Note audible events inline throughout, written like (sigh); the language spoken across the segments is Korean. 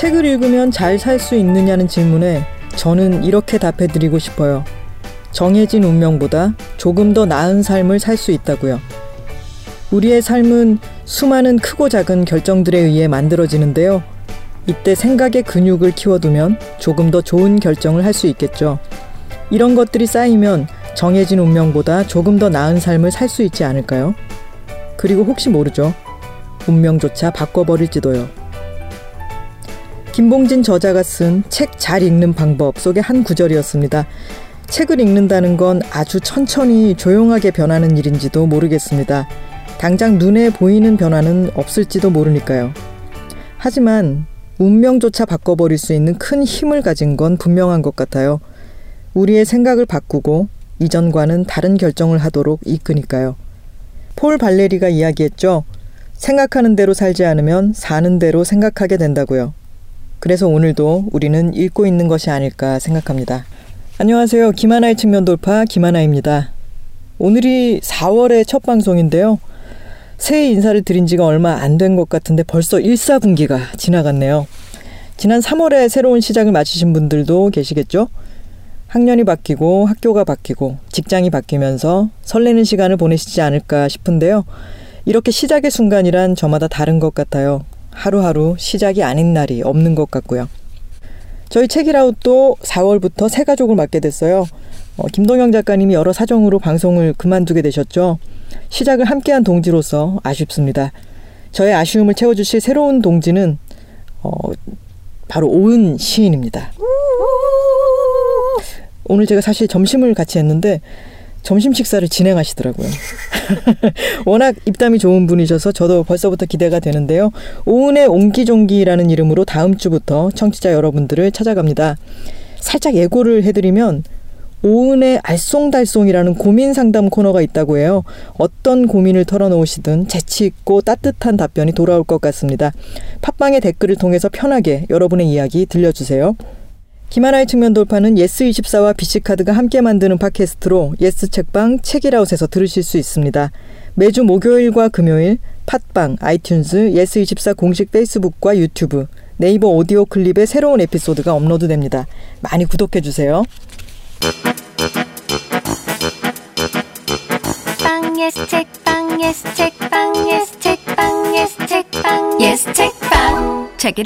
책을 읽으면 잘 살 수 있느냐는 질문에 저는 이렇게 답해드리고 싶어요. 정해진 운명보다 조금 더 나은 삶을 살 수 있다고요. 우리의 삶은 수많은 크고 작은 결정들에 의해 만들어지는데요. 이때 생각의 근육을 키워두면 조금 더 좋은 결정을 할 수 있겠죠. 이런 것들이 쌓이면 정해진 운명보다 조금 더 나은 삶을 살 수 있지 않을까요? 그리고 혹시 모르죠. 운명조차 바꿔버릴지도요. 김봉진 저자가 쓴 책 잘 읽는 방법 속의 한 구절이었습니다. 책을 읽는다는 건 아주 천천히 조용하게 변하는 일인지도 모르겠습니다. 당장 눈에 보이는 변화는 없을지도 모르니까요. 하지만 운명조차 바꿔버릴 수 있는 큰 힘을 가진 건 분명한 것 같아요. 우리의 생각을 바꾸고 이전과는 다른 결정을 하도록 이끄니까요. 폴 발레리가 이야기했죠. 생각하는 대로 살지 않으면 사는 대로 생각하게 된다고요. 그래서 오늘도 우리는 읽고 있는 것이 아닐까 생각합니다. 안녕하세요. 김하나의 측면 돌파 김하나입니다. 오늘이 4월의 첫 방송인데요. 새해 인사를 드린 지가 얼마 안 된 것 같은데 벌써 1사분기가 지나갔네요. 지난 3월에 새로운 시작을 마치신 분들도 계시겠죠? 학년이 바뀌고 학교가 바뀌고 직장이 바뀌면서 설레는 시간을 보내시지 않을까 싶은데요. 이렇게 시작의 순간이란 저마다 다른 것 같아요. 하루하루 시작이 아닌 날이 없는 것 같고요. 저희 책이라웃도 4월부터 새 가족을 맡게 됐어요. 어, 김동영 작가님이 여러 사정으로 방송을 그만두게 되셨죠. 시작을 함께한 동지로서 아쉽습니다. 저의 아쉬움을 채워주실 새로운 동지는 어, 바로 오은 시인입니다. 오늘 제가 사실 점심을 같이 했는데 점심 식사를 진행하시더라고요. (laughs) 워낙 입담이 좋은 분이셔서 저도 벌써부터 기대가 되는데요. 오은의 옹기종기라는 이름으로 다음 주부터 청취자 여러분들을 찾아갑니다. 살짝 예고를 해드리면 오은의 알쏭달쏭이라는 고민 상담 코너가 있다고 해요. 어떤 고민을 털어놓으시든 재치있고 따뜻한 답변이 돌아올 것 같습니다. 팟빵의 댓글을 통해서 편하게 여러분의 이야기 들려주세요. 김하나의 측면 돌파는 예스24와 비씨카드가 함께 만드는 팟캐스트로 예스 책방 책읽아웃에서 들으실 수 있습니다. 매주 목요일과 금요일 팟빵, 아이튠즈, 예스24 공식 페이스북과 유튜브, 네이버 오디오 클립에 새로운 에피소드가 업로드됩니다. 많이 구독해 주세요. 빵 예스 책빵 예스 책빵 예스 책빵 예스 책빵 예스 책빵 책.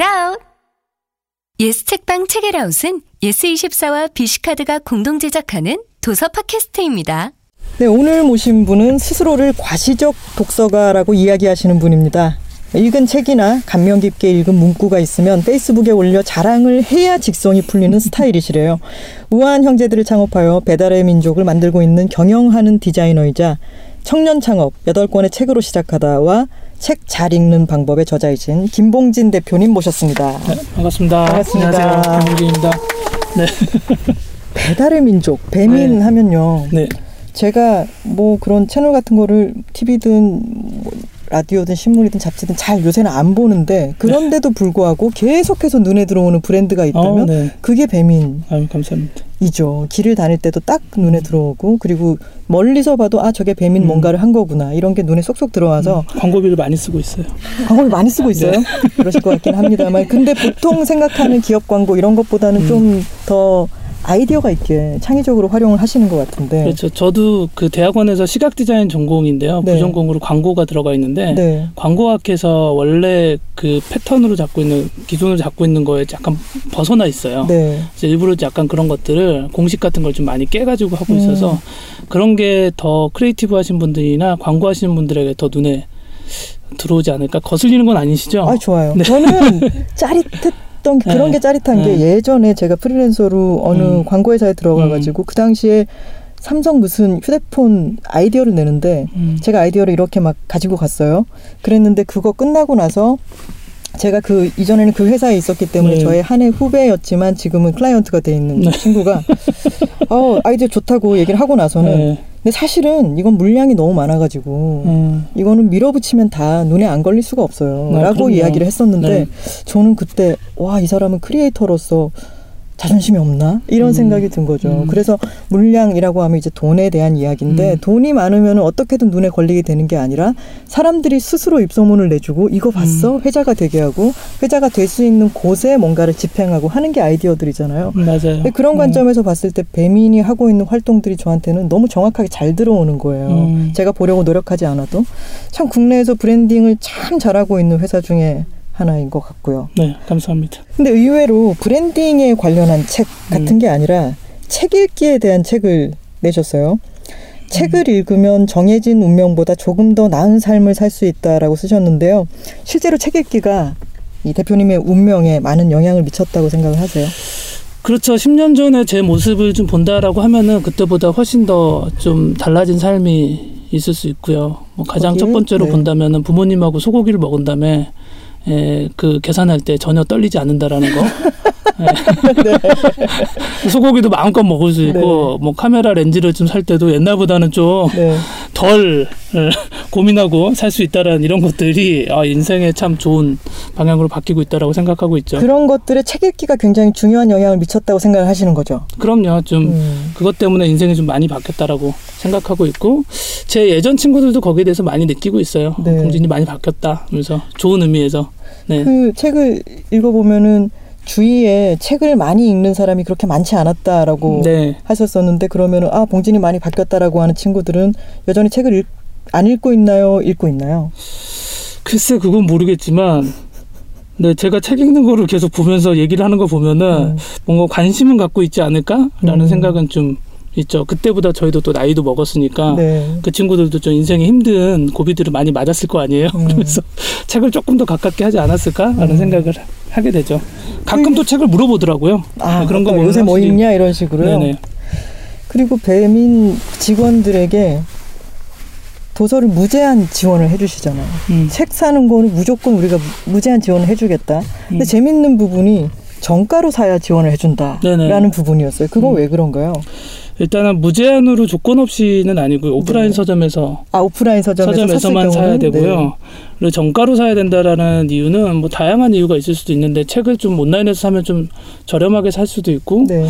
예스 책방 책읽아웃은 예스24와 비씨카드가 공동 제작하는 도서 팟캐스트입니다. 네, 오늘 모신 분은 스스로를 과시적 독서가라고 이야기하시는 분입니다. 읽은 책이나 감명 깊게 읽은 문구가 있으면 페이스북에 올려 자랑을 해야 직성이 풀리는 스타일이시래요. 우아한 형제들을 창업하여 배달의 민족을 만들고 있는 경영하는 디자이너이자 청년 창업 8권의 책으로 시작하다와 책 잘 읽는 방법의 저자이신 김봉진 대표님 모셨습니다. 네, 반갑습니다. 반갑습니다. 안녕하세요. 김봉진입니다. 네. 배달의 민족, 배민 네. 하면요. 네. 제가 뭐 그런 채널 같은 거를 TV든 뭐 라디오든 신문이든 잡지든 잘 요새는 안 보는데 그런데도 불구하고 계속해서 눈에 들어오는 브랜드가 있다면 어, 네. 그게 배민이죠. 아유, 감사합니다. 길을 다닐 때도 딱 눈에 들어오고 그리고 멀리서 봐도 아 저게 배민 음. 뭔가를 한 거구나 이런 게 눈에 쏙쏙 들어와서 음, 광고비를 많이 쓰고 있어요. 광고를 많이 쓰고 있어요. 네. 그러실 것 같긴 합니다만 근데 보통 생각하는 기업 광고 이런 것보다는 음. 좀더 아이디어가 있게 창의적으로 활용을 하시는 것 같은데. 그렇죠. 저도 그 대학원에서 시각 디자인 전공인데요. 네. 부전공으로 광고가 들어가 있는데 네. 광고학에서 원래 그 패턴으로 잡고 있는 기존으로 잡고 있는 거에 약간 벗어나 있어요. 네. 그래서 일부러 약간 그런 것들을 공식 같은 걸 좀 많이 깨가지고 하고 있어서 음. 그런 게 더 creative 하신 분들이나 광고 하시는 분들에게 더 눈에 들어오지 않을까 거슬리는 건 아니시죠? 아 좋아요. 네. 저는 (laughs) 짜릿했던 게- 그런 네. 게 짜릿한 게 네. 예전에 제가 프리랜서로 어느 음. 광고회사에 들어가가지고 그 당시에 삼성 무슨 휴대폰 아이디어를 내는데 음. 제가 아이디어를 이렇게 막 가지고 갔어요. 그랬는데 그거 끝나고 나서 제가 그 이전에는 그 회사에 있었기 때문에 네. 저의 한 해 후배였지만 지금은 클라이언트가 돼 있는 네. 친구가 (laughs) 어 아이디어 좋다고 얘기를 하고 나서는 네. 근데 사실은 이건 물량이 너무 많아가지고 음. 이거는 밀어붙이면 다 눈에 안 걸릴 수가 없어요. 네, 라고 그럼요. 이야기를 했었는데 네. 저는 그때 와 이 사람은 크리에이터로서 자존심이 없나 이런 음. 생각이 든 거죠. 음. 그래서 물량이라고 하면 이제 돈에 대한 이야기인데 음. 돈이 많으면 어떻게든 눈에 걸리게 되는 게 아니라 사람들이 스스로 입소문을 내주고 이거 봤어 회자가 되게 하고 회자가 될 수 있는 곳에 뭔가를 집행하고 하는 게 아이디어들이잖아요. 음, 맞아요. 그런 음. 관점에서 봤을 때 배민이 하고 있는 활동들이 저한테는 너무 정확하게 잘 들어오는 거예요. 음. 제가 보려고 노력하지 않아도 참 국내에서 브랜딩을 참 잘하고 있는 회사 중에 하나인 것 같고요. 네, 감사합니다. 근데 의외로 브랜딩에 관련한 책 같은 음. 게 아니라 책 읽기에 대한 책을 내셨어요. 음. 책을 읽으면 정해진 운명보다 조금 더 나은 삶을 살 수 있다라고 쓰셨는데요. 실제로 책 읽기가 이 대표님의 운명에 많은 영향을 미쳤다고 생각을 하세요. 그렇죠. 10년 전에 제 모습을 좀 본다라고 하면은 그때보다 훨씬 더 좀 달라진 삶이 있을 수 있고요. 뭐 가장 거기에? 첫 번째로 네. 본다면은 부모님하고 소고기를 먹은 다음에 에, 그 계산할 때 전혀 떨리지 않는다라는 거. (laughs) 예. 소고기도 마음껏 먹을 수 있고 뭐 카메라 렌즈를 좀 살 때도 옛날보다는 좀 네. 덜 어, 고민하고 살 수 있다라는 이런 것들이 아, 인생에 참 좋은 방향으로 바뀌고 있다라고 생각하고 있죠. 그런 것들에 책 읽기가 굉장히 중요한 영향을 미쳤다고 생각을 하시는 거죠. 그럼요. 좀 음. 그것 때문에 인생이 좀 많이 바뀌었다라고 생각하고 있고 제 예전 친구들도 거기에 대해서 많이 느끼고 있어요. 네. 어, 공진이 많이 바뀌었다. 그래서 좋은 의미에서 네. 그 책을 읽어보면은 주위에 책을 많이 읽는 사람이 그렇게 많지 않았다라고 네. 하셨었는데 그러면은 아 봉진이 많이 바뀌었다라고 하는 친구들은 여전히 책을 읽, 안 읽고 있나요? 읽고 있나요? 글쎄 그건 모르겠지만 네, 제가 책 읽는 거를 계속 보면서 얘기를 하는 거 보면은 음. 뭔가 관심은 갖고 있지 않을까라는 음. 생각은 좀 있죠. 그때보다 저희도 또 나이도 먹었으니까 네. 그 친구들도 좀 인생에 힘든 고비들을 많이 맞았을 거 아니에요. 음. 그러면서 (laughs) 책을 조금 더 가깝게 하지 않았을까라는 음. 생각을 하게 되죠. 가끔 또 책을 물어보더라고요. 아 네, 그런 거 요새 뭐 읽냐 이런 식으로요. 네네. 그리고 배민 직원들에게 도서를 무제한 지원을 해주시잖아요. 음. 책 사는 거는 무조건 우리가 무- 무제한 지원을 해주겠다. 근데 음. 재밌는 부분이 정가로 사야 지원을 해준다라는 네네. 부분이었어요. 그건 음. 왜 그런가요? 일단은 무제한으로 조건 없이는 아니고요. 오프라인 네. 서점에서 아 오프라인 서점에서 샀을 사야 경우는? 네. 되고요. 그리고 정가로 사야 된다라는 이유는 뭐 다양한 이유가 있을 수도 있는데 책을 좀 온라인에서 사면 좀 저렴하게 살 수도 있고 네.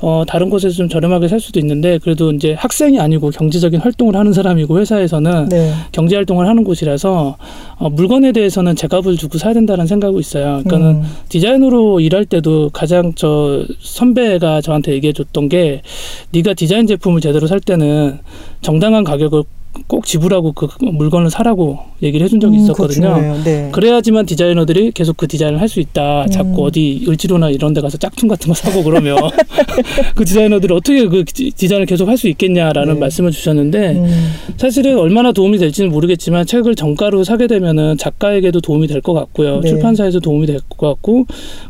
어, 다른 곳에서 좀 저렴하게 살 수도 있는데 그래도 이제 학생이 아니고 경제적인 활동을 하는 사람이고 회사에서는 네. 경제 활동을 하는 곳이라서 어, 물건에 대해서는 제값을 주고 사야 된다는 생각이 있어요. 그러니까는 음. 디자이너로 일할 때도 가장 저 선배가 저한테 얘기해 줬던 게 네가 디자인 제품을 제대로 살 때는 정당한 가격을 꼭 지불하고 그 물건을 사라고 얘기를 해준 적이 음, 있었거든요. 중요해요. 네. 그래야지만 디자이너들이 계속 그 디자인을 할 수 있다. 자꾸 음. 어디 을지로나 이런 데 가서 짝퉁 같은 거 사고 그러면 (laughs) 그 디자이너들이 어떻게 그 디- 디자인을 계속 할 수 있겠냐라는 네. 말씀을 주셨는데 음. 사실은 얼마나 도움이 될지는 모르겠지만 책을 정가로 사게 되면은 작가에게도 도움이 될 것 같고요. 네. 출판사에서 도움이 될 것 같고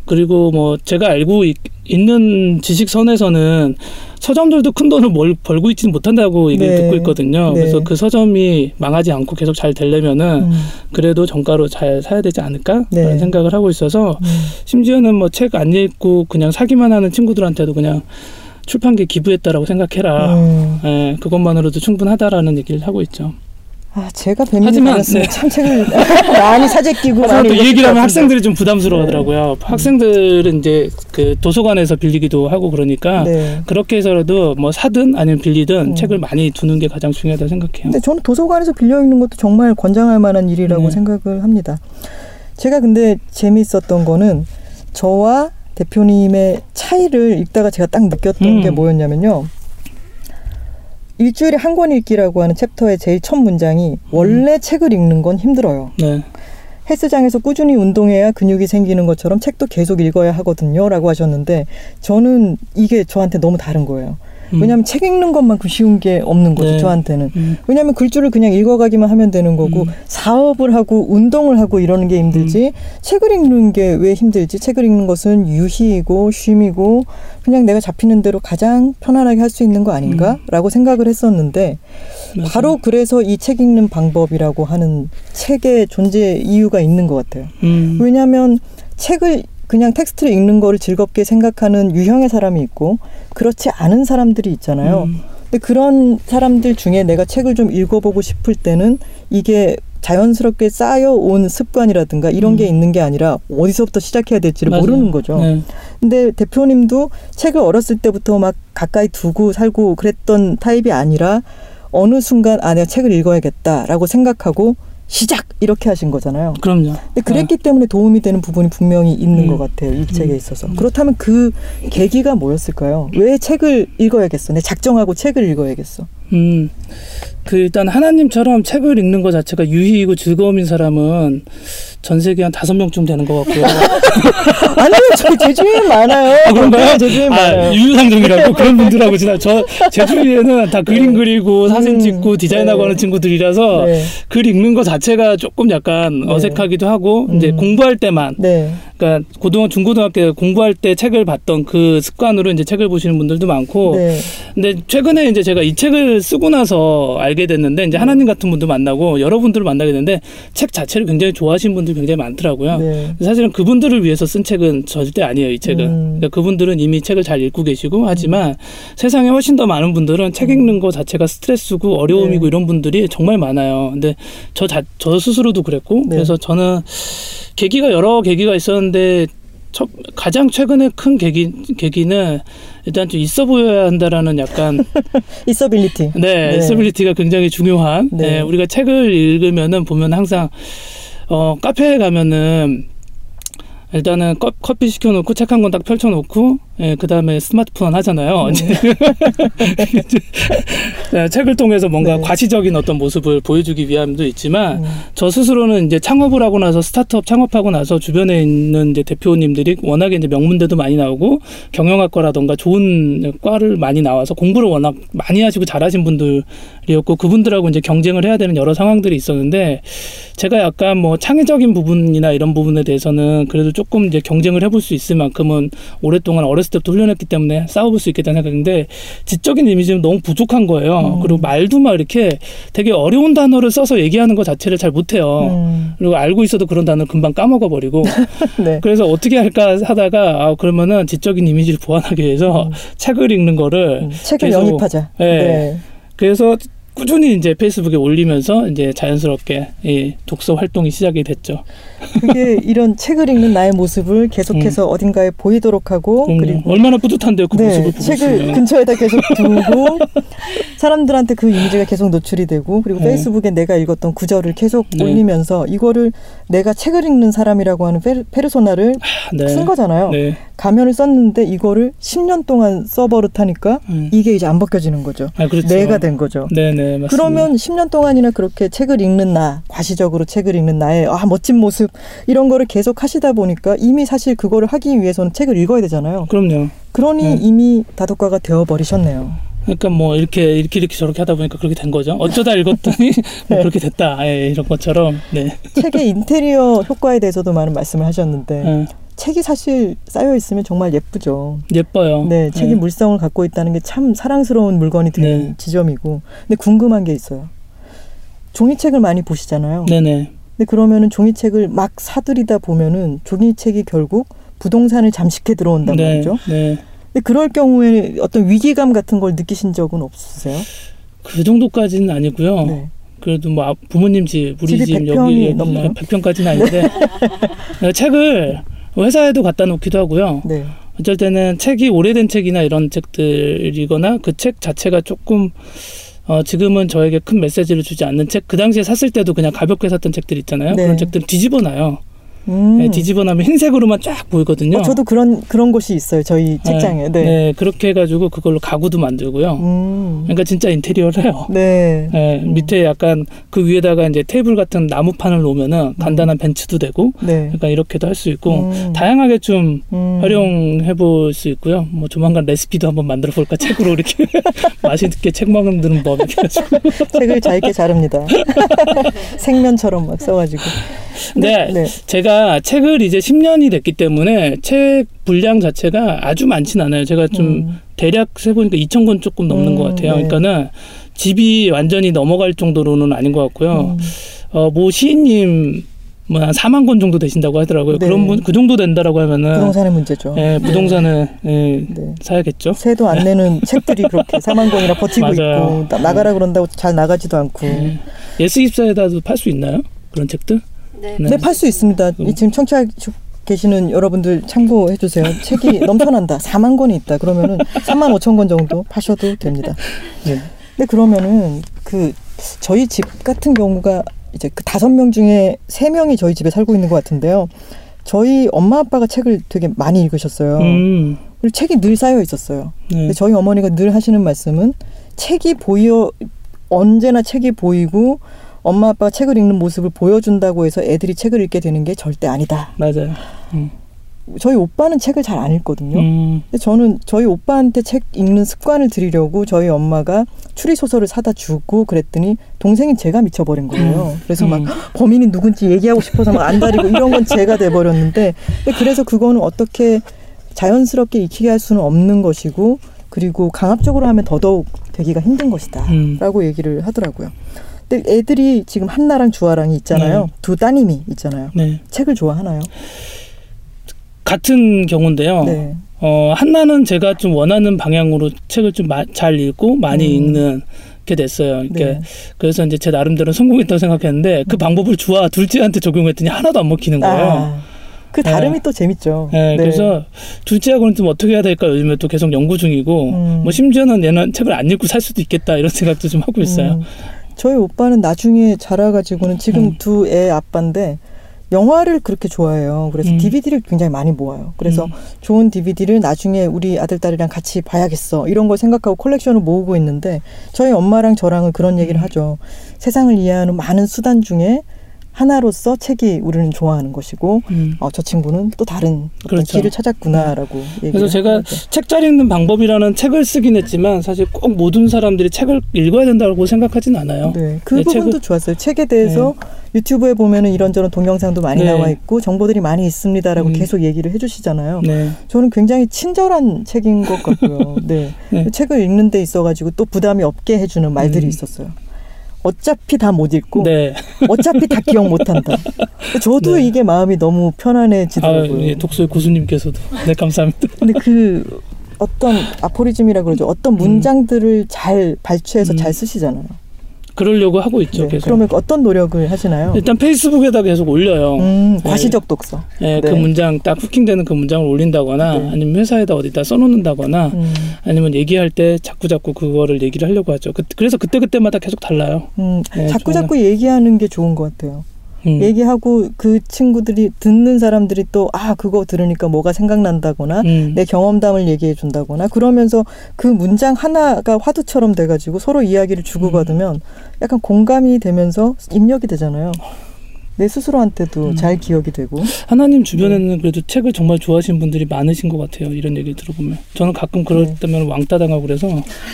그리고 뭐 제가 알고 있, 는 지식선에서는 서점들도 큰 돈을 멀, 벌고 있지는 못한다고 얘기를 네. 듣고 있거든요. 네. 그래서 그 서점이 망하지 않고 계속 잘 되려면은 음. 그래도 정가로 잘 사야 되지 않을까라는 네. 생각을 하고 있어서 음. 심지어는 뭐 책 안 읽고 그냥 사기만 하는 친구들한테도 그냥 출판계 기부했다라고 생각해라. 음. 예, 그것만으로도 충분하다라는 얘기를 하고 있죠. 아 제가 하지만, 받았으면 네. 참 책을 (laughs) 많이 사재 끼고 하지만 많이 또이 얘기를 하면. 학생들이 좀 부담스러워하더라고요. 학생들은 이제 그 도서관에서 빌리기도 하고 그러니까 네. 그렇게 해서라도 뭐 사든 아니면 빌리든 음. 책을 많이 두는 게 가장 중요하다고 생각해요. 근데 저는 도서관에서 빌려 읽는 것도 정말 권장할 만한 일이라고 네. 생각을 합니다. 제가 근데 재미있었던 거는 저와 대표님의 차이를 읽다가 제가 딱 느꼈던 음. 게 뭐였냐면요. 일주일에 한 권 읽기라고 하는 챕터의 제일 첫 문장이 원래 책을 읽는 건 힘들어요. 네. 헬스장에서 꾸준히 운동해야 근육이 생기는 것처럼 책도 계속 읽어야 하거든요. 라고 하셨는데 저는 이게 저한테 너무 다른 거예요. 음. 왜냐하면 책 읽는 것만큼 쉬운 게 없는 거죠. 네. 저한테는. 음. 왜냐하면 글줄을 그냥 읽어가기만 하면 되는 거고 음. 사업을 하고 운동을 하고 이러는 게 힘들지 책을 읽는 게 왜 힘들지 책을 읽는 것은 유희이고 쉼이고 그냥 내가 잡히는 대로 가장 편안하게 할 수 있는 거 아닌가라고 생각을 했었는데 맞아요. 바로 그래서 이 책 읽는 방법이라고 하는 책의 존재 이유가 있는 것 같아요. 음. 왜냐하면 책을 그냥 텍스트를 읽는 거를 즐겁게 생각하는 유형의 사람이 있고 그렇지 않은 사람들이 있잖아요. 음. 근데 그런 사람들 중에 내가 책을 좀 읽어보고 싶을 때는 이게 자연스럽게 쌓여온 습관이라든가 이런 게 있는 게 아니라 어디서부터 시작해야 될지를 맞아요. 모르는 거죠. 네. 근데 대표님도 책을 어렸을 때부터 막 가까이 두고 살고 그랬던 타입이 아니라 어느 순간 아 내가 책을 읽어야겠다라고 생각하고 시작 이렇게 하신 거잖아요. 그럼요. 근데 그랬기 때문에 도움이 되는 부분이 분명히 있는 음. 것 같아요. 이 책에 있어서. 그렇다면 그 계기가 뭐였을까요? 왜 책을 읽어야겠어? 내 작정하고 책을 읽어야겠어. 음, 그 일단 하나님처럼 책을 읽는 것 자체가 유희이고 즐거움인 사람은 전 세계 한 다섯 명쯤 되는 것 같고요. (laughs) 아니요, 저 제 주위에 많아요. 아, 그런가요? 제 주위에 아, 많아요. 유유상종이라고 그런 분들하고 지나 저 제 주위에는 다 그림 그리고 사진 음, 찍고 디자인하고 네. 하는 친구들이라서 네. 글 읽는 것 자체가 조금 약간 네. 어색하기도 하고 이제 음. 공부할 때만 네. 그러니까 고등 중고등학교 공부할 때 책을 봤던 그 습관으로 이제 책을 보시는 분들도 많고 네. 근데 최근에 이제 제가 이 책을 쓰고 나서 알게 됐는데 이제 하나님 같은 분도 만나고 여러분들을 만나게 됐는데 책 자체를 굉장히 좋아하시는 분들이 굉장히 많더라고요. 네. 사실은 그분들을 위해서 쓴 책은 절대 아니에요, 이 책은. 음. 그러니까 그분들은 이미 책을 잘 읽고 계시고 하지만 세상에 훨씬 더 많은 분들은 책 읽는 거 자체가 스트레스고 어려움이고 네. 이런 분들이 정말 많아요. 근데 저 자, 저 스스로도 그랬고 네. 그래서 저는 계기가 여러 계기가 있었는데 첫, 가장 최근에 큰 계기, 계기는 일단 좀 있어 보여야 한다라는 약간 (laughs) 있어빌리티. 네, 네. 있어빌리티가 굉장히 중요한. 네. 네. 우리가 책을 읽으면은 보면 항상 어 카페에 가면은 일단은 커, 커피 시켜놓고 책 한 권 딱 펼쳐놓고 예, 그 다음에 스마트폰 하잖아요. 네, (laughs) 책을 통해서 뭔가 네. 과시적인 어떤 모습을 보여주기 위함도 있지만 음. 저 스스로는 이제 창업을 하고 나서 스타트업 창업하고 나서 주변에 있는 이제 대표님들이 워낙에 이제 명문대도 많이 나오고 경영학과라던가 좋은 과를 많이 나와서 공부를 워낙 많이 하시고 잘하신 분들이었고 그분들하고 이제 경쟁을 해야 되는 여러 상황들이 있었는데 제가 약간 뭐 창의적인 부분이나 이런 부분에 대해서는 그래도 조금 이제 경쟁을 해볼 수 있을 만큼은 오랫동안 어렸을 때부터 훈련했기 때문에 싸워볼 수 있겠다는 생각인데 지적인 이미지는 너무 부족한 거예요. 음. 그리고 말도 막 이렇게 되게 어려운 단어를 써서 얘기하는 것 자체를 잘 못해요. 음. 그리고 알고 있어도 그런 단어 를 금방 까먹어 버리고 (laughs) 네. 그래서 어떻게 할까 하다가 아 그러면은 지적인 이미지를 보완하기 위해서 책을 읽는 거를 음. 책을 계속- 영입하자. 네. 네. 그래서 꾸준히 이제 페이스북에 올리면서 이제 자연스럽게 이 독서 활동이 시작이 됐죠. 그게 이런 책을 읽는 나의 모습을 계속해서 어딘가에 보이도록 하고 음, 그리고 얼마나 뿌듯한데요, 그 모습을 네, 보고 책을 있으면. 근처에다 계속 (laughs) 두고 사람들한테 그 이미지가 계속 노출이 되고 그리고 네. 페이스북에 내가 읽었던 구절을 계속 네. 올리면서 이거를 내가 책을 읽는 사람이라고 하는 페, 페르소나를 네. 쓴 거잖아요. 네. 가면을 썼는데 이거를 10년 동안 써버릇하니까 음. 이게 이제 안 벗겨지는 거죠. 아, 그렇죠. 내가 된 거죠. 네네 맞습니다. 그러면 10년 동안이나 그렇게 책을 읽는 나, 과시적으로 책을 읽는 나의 아 멋진 모습 이런 거를 계속 하시다 보니까 이미 사실 그거를 하기 위해서는 책을 읽어야 되잖아요. 그럼요. 그러니 네. 이미 다독가가 되어 버리셨네요. 그러니까 뭐 이렇게 이렇게 이렇게 저렇게 하다 보니까 그렇게 된 거죠. 어쩌다 읽었더니 (laughs) 뭐 네. 그렇게 됐다. 예, 이런 것처럼. 네. 책의 인테리어 효과에 대해서도 많은 말씀을 하셨는데 예, 책이 사실 쌓여 있으면 정말 예쁘죠. 예뻐요. 네, 책이 예. 물성을 갖고 있다는 게 참 사랑스러운 물건이 되는 네. 지점이고. 근데 궁금한 게 있어요. 종이책을 많이 보시잖아요. 네네. 근데 그러면은 종이책을 막 사들이다 보면은 종이책이 결국 부동산을 잠식해 들어온단 네. 말이죠. 네. 근데 그럴 경우에 어떤 위기감 같은 걸 느끼신 적은 없으세요? 그 정도까지는 아니고요. 네. 그래도 뭐 아- 부모님 집, 우리 집 100평이 여기 넘나요? 100평까지는 아닌데 내가 (laughs) 책을 회사에도 갖다 놓기도 하고요. 네. 어쩔 때는 책이 오래된 책이나 이런 책들이거나 그 책 자체가 조금 어, 지금은 저에게 큰 메시지를 주지 않는 책, 그 당시에 샀을 때도 그냥 가볍게 샀던 책들 있잖아요. 네. 그런 책들 뒤집어 놔요. 음. 네, 뒤집어 놔면 흰색으로만 쫙 보이거든요. 어, 저도 그런 그런 곳이 있어요. 저희 책장에. 네. 네, 그렇게 해가지고 그걸로 가구도 만들고요. 음. 그러니까 진짜 인테리어를 해요. 네. 네, 밑에 약간 그 위에다가 이제 테이블 같은 나무판을 놓으면은 간단한 벤츠도 되고, 네. 약간 이렇게도 할 수 있고, 음. 다양하게 좀 음. 활용해 볼 수 있고요. 뭐 조만간 레시피도 한번 만들어 볼까 책으로 이렇게 (laughs) 맛있게 책 먹는 법 이렇게 해가지고. 책을 잘게 자릅니다. (laughs) (laughs) 생면처럼 막 써가지고. 네, 네. 제가 책을 이제 10년이 됐기 때문에 책 분량 자체가 아주 많진 않아요. 제가 좀 음. 대략 세보니까 2천 권 조금 넘는 음, 것 같아요. 네. 그러니까는 집이 완전히 넘어갈 정도로는 아닌 것 같고요. 음. 어, 모 시인님 뭐한 4만 권 정도 되신다고 하더라고요. 네. 그런 분 그 정도 된다라고 하면은 부동산의 문제죠. 예, 부동산을 예, 네. 사야겠죠. 세도 안 내는 (laughs) 책들이 그렇게 4만 권이나 버티고. 있고 나- 나가라 그런다고 잘 나가지도 않고 예. 예스24에다도 팔 수 있나요? 그런 책들. 네. 네, 팔 수 있습니다. 지금 청취하 계시는 여러분들 참고해 주세요. 책이 넘쳐난다. (laughs) 4만 권이 있다. 그러면은 3만 5천 권 정도 파셔도 됩니다. 네. 근데 그러면은 그 저희 집 같은 경우가 이제 그 다섯 명 중에 세 명이 저희 집에 살고 있는 것 같은데요. 저희 엄마 아빠가 책을 되게 많이 읽으셨어요. 음. 그리고 책이 늘 쌓여 있었어요. 네. 근데 저희 어머니가 늘 하시는 말씀은 책이 보여 언제나 책이 보이고 엄마 아빠가 책을 읽는 모습을 보여준다고 해서 애들이 책을 읽게 되는 게 절대 아니다. 맞아요. 음. 저희 오빠는 책을 잘 안 읽거든요. 음. 근데 저는 저희 오빠한테 책 읽는 습관을 들이려고 저희 엄마가 추리 소설을 사다 주고 그랬더니 동생인 제가 미쳐버린 거예요. 그래서 막 음. 범인이 누군지 얘기하고 싶어서 막 안달이고 이런 건 제가 돼버렸는데 그래서 그거는 어떻게 자연스럽게 익히게 할 수는 없는 것이고 그리고 강압적으로 하면 더더욱 되기가 힘든 것이다 음. 라고 얘기를 하더라고요. 근데 애들이 지금 한나랑 주아랑이 있잖아요. 네. 두 따님이 있잖아요. 네. 책을 좋아하나요? 같은 경우인데요. 네. 어, 한나는 제가 좀 원하는 방향으로 책을 좀 잘 읽고 많이 음. 읽는 게 됐어요. 네. 그래서 이제 제 나름대로 성공했다고 생각했는데 그 방법을 주아 둘째한테 적용했더니 하나도 안 먹히는 거예요. 아, 그 다름이 또 재밌죠. 네, 그래서 둘째하고는 좀 어떻게 해야 될까 요즘에 또 계속 연구 중이고 음. 뭐 심지어는 얘는 책을 안 읽고 살 수도 있겠다 이런 (laughs) 생각도 좀 하고 있어요. 음, 저희 오빠는 나중에 자라가지고는 지금 음. 두애 아빠인데 영화를 그렇게 좋아해요. 그래서 음. DVD를 굉장히 많이 모아요. 그래서 음. 좋은 DVD를 나중에 우리 아들 딸이랑 같이 봐야겠어 이런 걸 생각하고 콜렉션을 모으고 있는데 저희 엄마랑 저랑은 그런 음. 얘기를 하죠. 세상을 이해하는 많은 수단 중에 하나로서 책이 우리는 좋아하는 것이고 음. 어, 저 친구는 또 다른 그렇죠. 길을 찾았구나라고 얘기를 그래서 제가. 책 잘 읽는 방법이라는 책을 쓰긴 했지만 사실 꼭 모든 사람들이 책을 읽어야 된다고 생각하진 않아요. 네, 그 네, 부분도 책을- 좋았어요. 책에 대해서 유튜브에 보면은 이런저런 동영상도 많이 네. 나와 있고 정보들이 많이 있습니다라고 음. 계속 얘기를 해주시잖아요. 네. 저는 굉장히 친절한 책인 것 같고요. 네. (laughs) 네. 책을 읽는 데 있어가지고 또 부담이 없게 해주는 말들이 음. 있었어요. 어차피 다 못 읽고 네. 어차피 다 기억 못한다. 저도 네. 이게 마음이 너무 아, 편안해지더라고요. 예, 독서의 고수님께서도 (laughs) 네 감사합니다. 근데 그 어떤 아포리즘이라 그러죠. 어떤 문장들을 잘 발췌해서 음. 잘 쓰시잖아요. 그러려고 하고 있죠. 네. 계속. 그러면 어떤 노력을 하시나요? 일단 페이스북에다 계속 올려요. 음, 네. 과시적 독서. 예, 그 네. 문장 딱 후킹되는 그 문장을 올린다거나 네. 아니면 회사에다 어디다 써놓는다거나 음. 아니면 얘기할 때 자꾸 자꾸 그거를 얘기를 하려고 하죠. 그, 래서 그때 그때마다 계속 달라요. 음, 네, 자꾸 자꾸 얘기하는 게 좋은 것 같아요. 음. 얘기하고 그 친구들이 듣는 사람들이 또 아 그거 들으니까 뭐가 생각난다거나 음. 내 경험담을 얘기해 준다거나 그러면서 그 문장 하나가 화두처럼 돼가지고 서로 이야기를 주고받으면 약간 공감이 되면서 입력이 되잖아요. 내 스스로한테도 음. 잘 기억이 되고. 하나님 네. 주변에는 그래도 책을 정말 좋아하시는 분들이 많으신 것 같아요. 이런 얘기를 들어보면 저는 가끔 그럴 네. 때면 왕따 당하고 그래서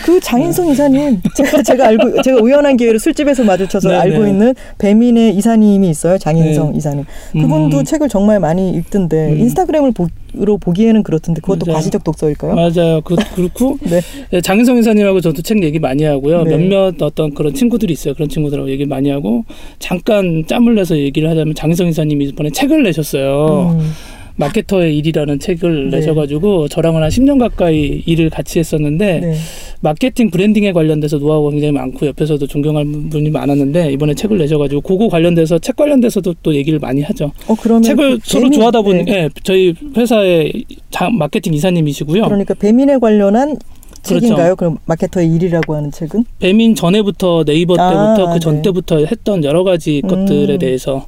그 장인성 이사님 제가 제가 알고 제가 우연한 기회로 술집에서 마주쳐서 네, 알고 네. 있는 배민의 이사님이 있어요. 장인성 네. 이사님. 그분도 음, 책을 정말 많이 읽던데 음. 인스타그램을 로 보기에는 그렇던데 그것도 맞아요. 과시적 독서일까요? 맞아요. 그, 그렇고 (laughs) 네. 예, 장인성 이사님하고 저도 책 얘기 많이 하고요. 네. 몇몇 어떤 그런 친구들이 있어요. 그런 친구들하고 얘기 많이 하고 잠깐 짬을 내서 얘기를 하자면 장인성 이사님이 이번에 책을 내셨어요. 음. 마케터의 일이라는 책을 네. 내셔가지고 저랑은 한 10년 가까이 일을 같이 했었는데 네. 마케팅 브랜딩에 관련돼서 노하우가 굉장히 많고 옆에서도 존경할 분이 많았는데 이번에 책을 내셔가지고 그거 관련돼서 책 관련돼서도 또 얘기를 많이 하죠. 어 그러면 책을 그 서로 좋아하다 보니 네. 예, 저희 회사의 자- 마케팅 이사님이시고요. 그러니까 배민에 관련한 그렇죠. 책인가요? 그럼 마케터의 일이라고 하는 책은? 배민 전에부터 네이버 아, 때부터 그전 네. 때부터 했던 여러 가지 음. 것들에 대해서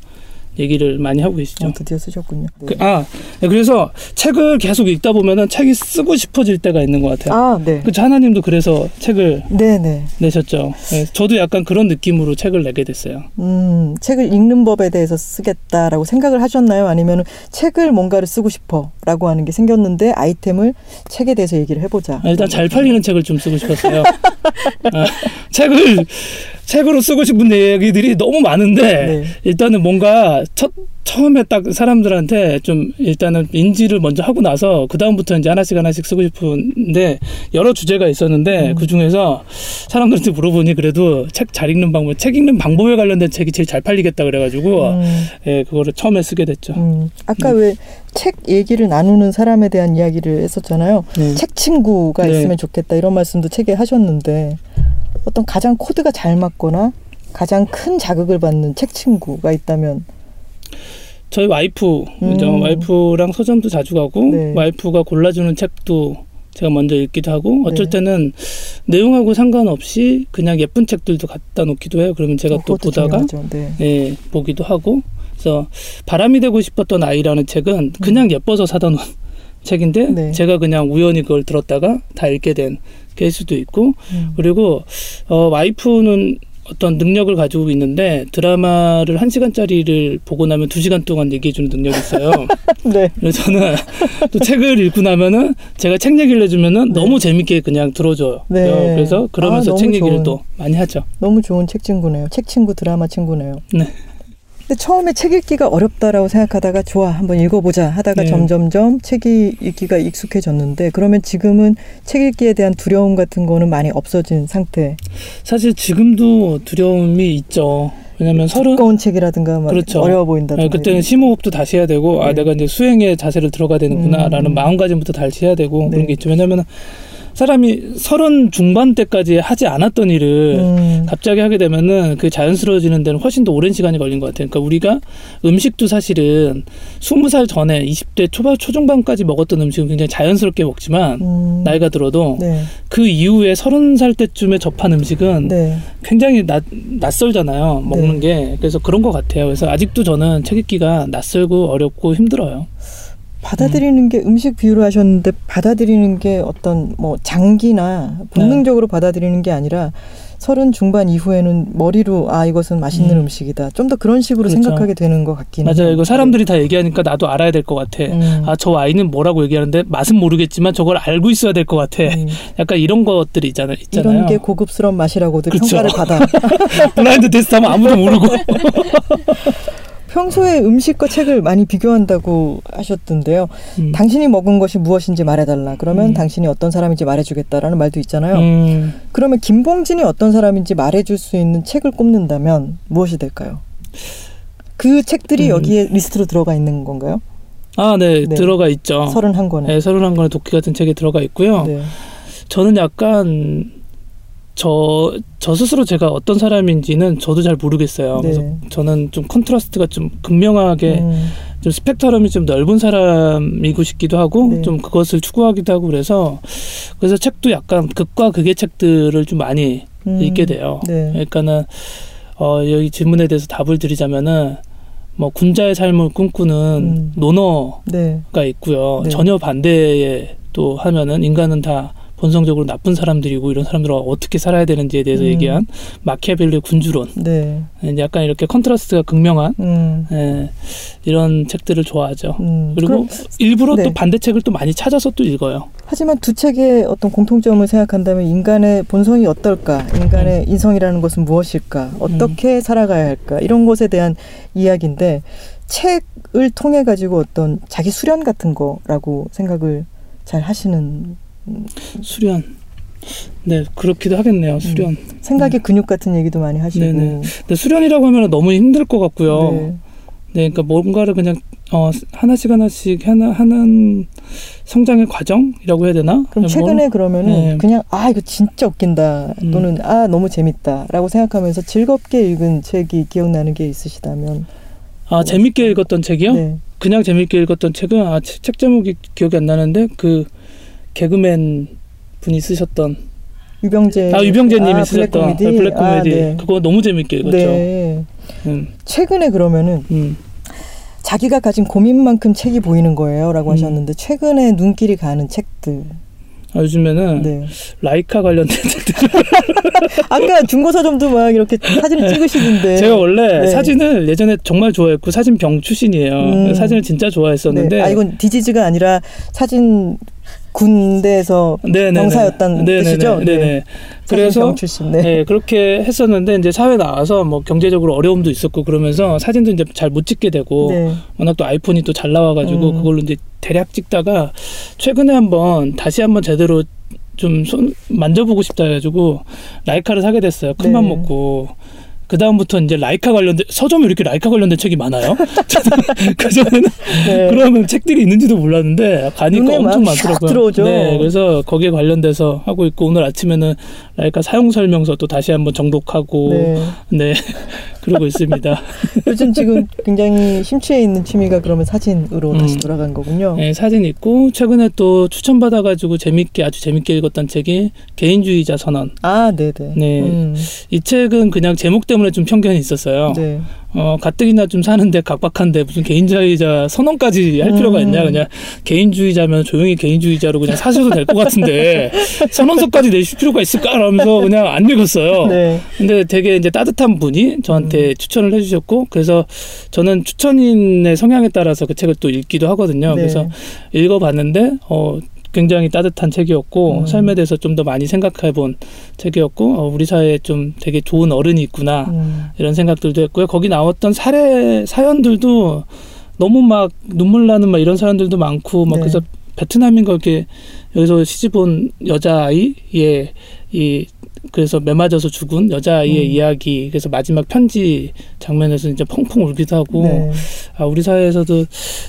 얘기를 많이 하고 계시죠. 어, 드디어 쓰셨군요. 네. 그, 아, 네, 그래서 책을 계속 읽다 보면은 책이 쓰고 싶어질 때가 있는 것 같아요. 아, 네. 그 하나님도 그래서 책을 네, 네. 내셨죠. 네, 저도 약간 그런 느낌으로 책을 내게 됐어요. 음, 책을 읽는 법에 대해서 쓰겠다라고 생각을 하셨나요? 아니면 책을 뭔가를 쓰고 싶어라고 하는 게 생겼는데 아이템을 책에 대해서 얘기를 해보자. 아, 일단 잘 팔리는 책을 좀 쓰고 싶었어요. (laughs) 아, 책을 책으로 쓰고 싶은 얘기들이 너무 많은데 네. 일단은 뭔가 첫 처음에 딱 사람들한테 좀 일단은 인지를 먼저 하고 나서 그 다음부터 이제 하나씩 하나씩 쓰고 싶은데 여러 주제가 있었는데 음. 그 중에서 사람들한테 물어보니 그래도 책 잘 읽는 방법, 책 읽는 방법에 관련된 책이 제일 잘 팔리겠다 그래가지고 음, 예 그거를 처음에 쓰게 됐죠. 음. 아까 왜 책 얘기를 나누는 사람에 대한 이야기를 했었잖아요. 네. 책 친구가 네. 있으면 좋겠다 이런 말씀도 책에 하셨는데 어떤 가장 코드가 잘 맞거나 가장 큰 자극을 받는 책 친구가 있다면 저희 와이프, 음. 저 와이프랑 서점도 자주 가고 네. 와이프가 골라주는 책도 제가 먼저 읽기도 하고 어쩔 네. 때는 내용하고 상관없이 그냥 예쁜 책들도 갖다 놓기도 해요. 그러면 제가 어, 또 보다가. 네. 예, 보기도 하고 그래서 바람이 되고 싶었던 아이라는 책은 그냥 예뻐서 사다 놓은 (laughs) 책인데 음. 네. 제가 그냥 우연히 그걸 들었다가 다 읽게 된 케이스도 있고 음. 그리고 어, 와이프는 어떤 능력을 가지고 있는데 드라마를 한 시간짜리를 보고 나면 두 시간 동안 얘기해주는 능력이 있어요. (laughs) 네. 그래서 저는 또 책을 읽고 나면은 제가 책 얘기를 해주면은 네. 너무 재밌게 그냥 들어줘요. 네. 그래서 그러면서 아, 책 얘기를 좋은. 또 많이 하죠. 너무 좋은 책 친구네요. 책 친구 드라마 친구네요. 네. 근데 처음에 책 읽기가 어렵다라고 생각하다가 좋아 한번 읽어보자 하다가 네. 점점점 책이 읽기가 익숙해졌는데 그러면 지금은 책 읽기에 대한 두려움 같은 거는 많이 없어진 상태. 사실 지금도 두려움이 있죠. 왜냐면 서른 두꺼운 책이라든가 막 그렇죠. 어려워 보인다든가. 네, 그때는 심호흡도 다시 해야 되고 아 네. 내가 이제 수행의 자세를 들어가야 되는구나라는 음. 마음가짐부터 다시 해야 되고 네. 그런 게 있죠. 왜냐면 사람이 서른 중반 때까지 하지 않았던 일을 음, 갑자기 하게 되면은 그 자연스러워지는 데는 훨씬 더 오랜 시간이 걸린 것 같아요. 그러니까 우리가 음식도 사실은 스무 살 전에 20대 초반 초중반까지 먹었던 음식은 굉장히 자연스럽게 먹지만 음, 나이가 들어도 네, 그 이후에 서른 살 때쯤에 접한 음식은 네, 굉장히 낯, 낯설잖아요. 먹는 게. 그래서 그런 것 같아요. 그래서 아직도 저는 책 읽기가 낯설고 어렵고 힘들어요. 받아들이는 게 음식 비유를 하셨는데 받아들이는 게 어떤 뭐 장기나 본능적으로 받아들이는 게 아니라 서른 중반 이후에는 머리로 아 이것은 맛있는 음. 음. 식이다 좀 더 그런 식으로 그렇죠. 생각하게 되는 것 같긴 맞아요. 해요. 이거 사람들이 다 얘기하니까 나도 알아야 될 것 같아. 음. 아, 저 와인은 뭐라고 얘기하는데 맛은 모르겠지만 저걸 알고 있어야 될 것 같아. 음. 약간 이런 것들이 있잖아요. 있잖아요. 이런 게 고급스러운 맛이라고들 그렇죠. 평가를 받아. (laughs) 블라인드 테스트 하면 아무도 모르고. (laughs) 평소에 음식과 책을 많이 비교한다고 하셨던데요. 음. 당신이 먹은 것이 무엇인지 말해달라. 그러면 음. 당신이 어떤 사람인지 말해주겠다라는 말도 있잖아요. 음, 그러면 김봉진이 어떤 사람인지 말해줄 수 있는 책을 꼽는다면 무엇이 될까요? 그 책들이 음. 여기에 리스트로 들어가 있는 건가요? 아, 네, 네. 들어가 있죠. 서른 한 권에. 네, 서른한 권의 도끼 같은 책에 들어가 있고요. 네. 저는 약간 저, 저 스스로 제가 어떤 사람인지는 저도 잘 모르겠어요. 그래서 네. 저는 좀 contrast가 좀 극명하게 음, 좀 스펙트럼이 좀 넓은 사람이고 싶기도 하고 네. 좀 그것을 추구하기도 하고 그래서 그래서 책도 약간 극과 극의 책들을 좀 많이 음, 읽게 돼요. 네. 그러니까는 어, 여기 질문에 대해서 답을 드리자면은 뭐 군자의 삶을 꿈꾸는 음. 논어가 네. 있고요. 네. 전혀 반대에 또 하면은 인간은 다 본성적으로 나쁜 사람들이고 이런 사람들과 어떻게 살아야 되는지에 대해서 음. 얘기한 마키아벨리의 군주론 네. 이제 약간 이렇게 contrast가 극명한 음, 예, 이런 책들을 좋아하죠. 음. 그리고 그럼, 일부러 네. 또 반대 책을 또 많이 찾아서 또 읽어요. 하지만 두 책의 어떤 공통점을 생각한다면 인간의 본성이 어떨까? 인간의 음. 인성이라는 것은 무엇일까? 어떻게 살아가야 할까? 이런 것에 대한 이야기인데 책을 통해 가지고 어떤 자기 수련 같은 거라고 생각을 잘 하시는 수련. 네, 그렇기도 하겠네요. 수련. 생각의 근육 같은 얘기도 많이 하시고 음. 네네. 근데 수련이라고 하면 너무 힘들 것 같고요. 네. 네. 그러니까 뭔가를 그냥 어, 하나씩 하나씩 하나 하는 성장의 과정이라고 해야 되나? 그럼 뭐, 최근에 그러면은 네. 그냥 아 이거 진짜 웃긴다 음. 또는 아 너무 재밌다라고 생각하면서 즐겁게 읽은 책이 기억나는 게 있으시다면 아 재밌게 읽었던 책이요? 네. 그냥 재밌게 읽었던 책은 아, 책, 책 제목이 기억이 안 나는데 그 개그맨 분이 쓰셨던 유병재 아 유병재님이 아, 쓰셨던 블랙 코미디, 블랙 코미디 아, 네. 그거 너무 재밌게 읽었죠. 네. 음, 최근에 그러면은 음. 자기가 가진 고민만큼 책이 보이는 거예요라고 음. 하셨는데 최근에 눈길이 가는 책들. 아, 요즘에는 네. 라이카 관련된 (laughs) 책들 (laughs) 아까 중고서점도 막 이렇게 사진을 찍으시던데. 제가 원래 네. 사진을 예전에 정말 좋아했고 사진 병 출신이에요. 음. 사진을 진짜 좋아했었는데 네. 아 이건 디지즈가 아니라 사진 군대에서 네네네. 병사였다는 네네네. 뜻이죠? 네네. 네. 그래서. 네. 네, 그렇게 했었는데 이제 사회 나와서 뭐 경제적으로 어려움도 있었고 그러면서 사진도 이제 잘 못 찍게 되고 네. 워낙 또 아이폰이 또 잘 나와가지고 음. 그걸로 이제 대략 찍다가 최근에 한번 다시 한번 제대로 좀 손 만져보고 싶다 해가지고 라이카를 사게 됐어요. 큰맘 네. 먹고 그 다음부터 이제 라이카 관련된 서점에 이렇게 라이카 관련된 책이 많아요. (laughs) 그 전에는 네. 그러면 책들이 있는지도 몰랐는데 가니까 엄청 많더라고요. 들어오죠. 네, 그래서 거기에 관련돼서 하고 있고 오늘 아침에는 라이카 사용 설명서 또 다시 한번 정독하고 네, 네 그러고 있습니다. (laughs) 요즘 지금 굉장히 심취해 있는 취미가 그러면 사진으로 음. 다시 돌아간 거군요. 네, 사진 있고 최근에 또 추천받아 가지고 재밌게 아주 재밌게 읽었던 책이 개인주의자 선언. 아, 네네. 네, 음. 이 책은 그냥 제목 때문에 좀 편견이 있었어요. 네. 어, 가뜩이나 좀 사는데 각박한데 무슨 개인주의자 선언까지 할 필요가 있냐. 그냥 개인주의자면 조용히 개인주의자로 그냥 사셔도 될 것 같은데 (laughs) 선언서까지 내실 필요가 있을까? 라면서 그냥 안 읽었어요. 네. 근데 되게 이제 따뜻한 분이 저한테 음. 추천을 해주셨고 그래서 저는 추천인의 성향에 따라서 그 책을 또 읽기도 하거든요. 네. 그래서 읽어봤는데 어, 굉장히 따뜻한 책이었고 음. 삶에 대해서 좀 더 많이 생각해본 책이었고 어, 우리 사회에 좀 되게 좋은 어른이 있구나 음. 이런 생각들도 했고요. 거기 나왔던 사례 사연들도 너무 막 눈물 나는 막 이런 사연들도 많고 막 네. 그래서 베트남인가 이렇게 여기서 시집 온 여자아이의 이 그래서 매 맞아서 죽은 여자아이의 음. 이야기 그래서 마지막 편지 장면에서 이제 펑펑 울기도 하고 네. 아 우리 사회에서도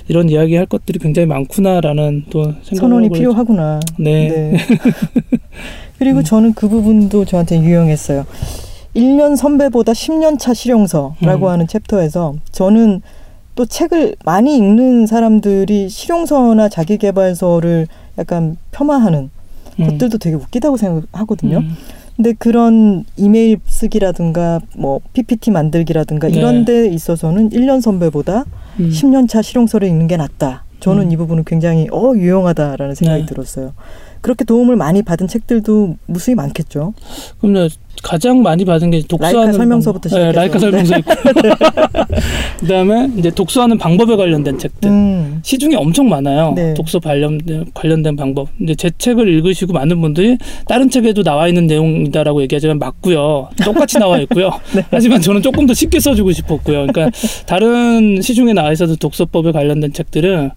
이런 이야기 할 것들이 굉장히 많구나라는 또 생각을 선언이 필요하구나. 네. 네. (laughs) 그리고 음. 저는 그 부분도 저한테 유용했어요. 1년 선배보다 10년 차 실용서라고 음. 하는 챕터에서 저는 또 책을 많이 읽는 사람들이 실용서나 자기개발서를 약간 폄하하는 음. 것들도 되게 웃기다고 생각하거든요. 음. 근데 그런 이메일 쓰기라든가 뭐 PPT 만들기라든가 네. 이런 데 있어서는 1년 선배보다 음. 10년 차 실용서를 읽는 게 낫다. 저는 음. 이 부분은 굉장히 어 유용하다라는 생각이 네. 들었어요. 그렇게 도움을 많이 받은 책들도 무수히 많겠죠. 그럼 가장 많이 받은 게 독서하는 라이카 설명서부터 시작해서 네, 라이카 설명서 있고 (laughs) (laughs) 그다음에 이제 독서하는 방법에 관련된 책들 음. 시중에 엄청 많아요. 네. 독서 관련 관련된 방법. 이제 제 책을 읽으시고 많은 분들이 다른 책에도 나와 있는 내용이다라고 얘기하지만 맞고요. 똑같이 나와 있고요. (laughs) 네. 하지만 저는 조금 더 쉽게 써주고 싶었고요. 그러니까 다른 시중에 나와 있어도 독서법에 관련된 책들은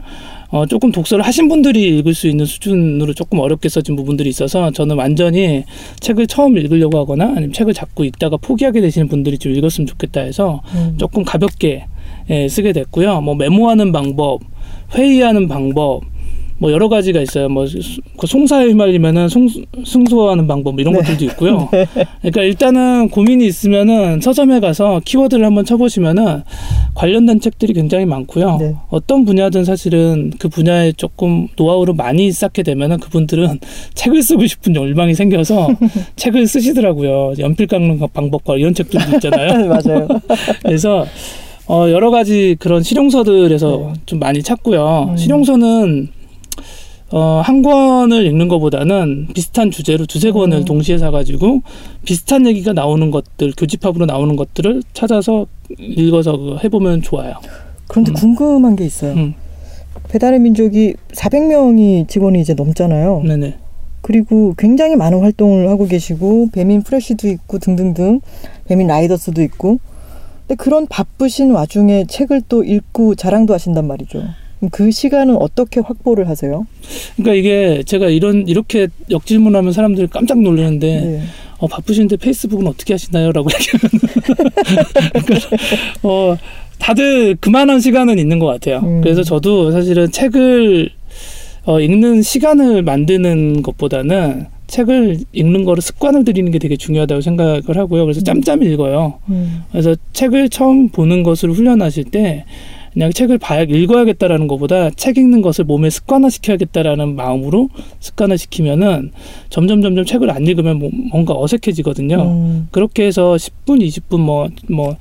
어, 조금 독서를 하신 분들이 읽을 수 있는 수준으로 조금 어렵게 써진 부분들이 있어서 저는 완전히 책을 처음 읽으려고 하거나 아니면 책을 자꾸 읽다가 포기하게 되시는 분들이 좀 읽었으면 좋겠다 해서 음. 조금 가볍게 예, 쓰게 됐고요. 뭐 메모하는 방법, 회의하는 방법, 뭐 여러 가지가 있어요. 뭐 그 송사에 휘말리면은 송, 승소하는 방법 뭐 이런 네. 것들도 있고요. (laughs) 네. 그러니까 일단은 고민이 있으면은 서점에 가서 키워드를 한번 쳐보시면은 관련된 책들이 굉장히 많고요. 네. 어떤 분야든 사실은 그 분야에 조금 노하우를 많이 쌓게 되면은 그분들은 (laughs) 책을 쓰고 싶은 열망이 생겨서 (laughs) 책을 쓰시더라고요. 연필 깎는 방법과 이런 책들도 있잖아요. (laughs) 맞아요. 그래서 어, 여러 가지 그런 실용서들에서 네. 좀 많이 찾고요. 음. 실용서는 어, 한 권을 읽는 것보다는 비슷한 주제로 두세 권을 음. 동시에 사가지고 비슷한 얘기가 나오는 것들, 교집합으로 나오는 것들을 찾아서 읽어서 그 해보면 좋아요. 그런데 음. 궁금한 게 있어요. 음. 배달의 민족이 400명이 직원이 이제 넘잖아요. 네네. 그리고 굉장히 많은 활동을 하고 계시고 배민 프레쉬도 있고 등등등 배민 라이더스도 있고 근데 그런 바쁘신 와중에 책을 또 읽고 자랑도 하신단 말이죠. 그 시간은 어떻게 확보를 하세요? 그러니까 이게 제가 이런 이렇게 역질문하면 사람들이 깜짝 놀라는데 네. 어, 바쁘신데 페이스북은 어떻게 하시나요?라고 (laughs) 얘기하면 그러니까, 어, 다들 그만한 시간은 있는 것 같아요. 음. 그래서 저도 사실은 책을 어, 읽는 시간을 만드는 것보다는 책을 읽는 거를 습관을 들이는 게 되게 중요하다고 생각을 하고요. 그래서 짬짬이 읽어요. 음. 그래서 책을 처음 보는 것을 훈련하실 때 그냥 책을 봐야 읽어야겠다라는 것보다 책 읽는 것을 몸에 습관화시켜야겠다라는 마음으로 습관화 시키면은 점점 점점 책을 안 읽으면 뭐 뭔가 어색해지거든요. 음. 그렇게 해서 10분, 20분 뭐뭐 뭐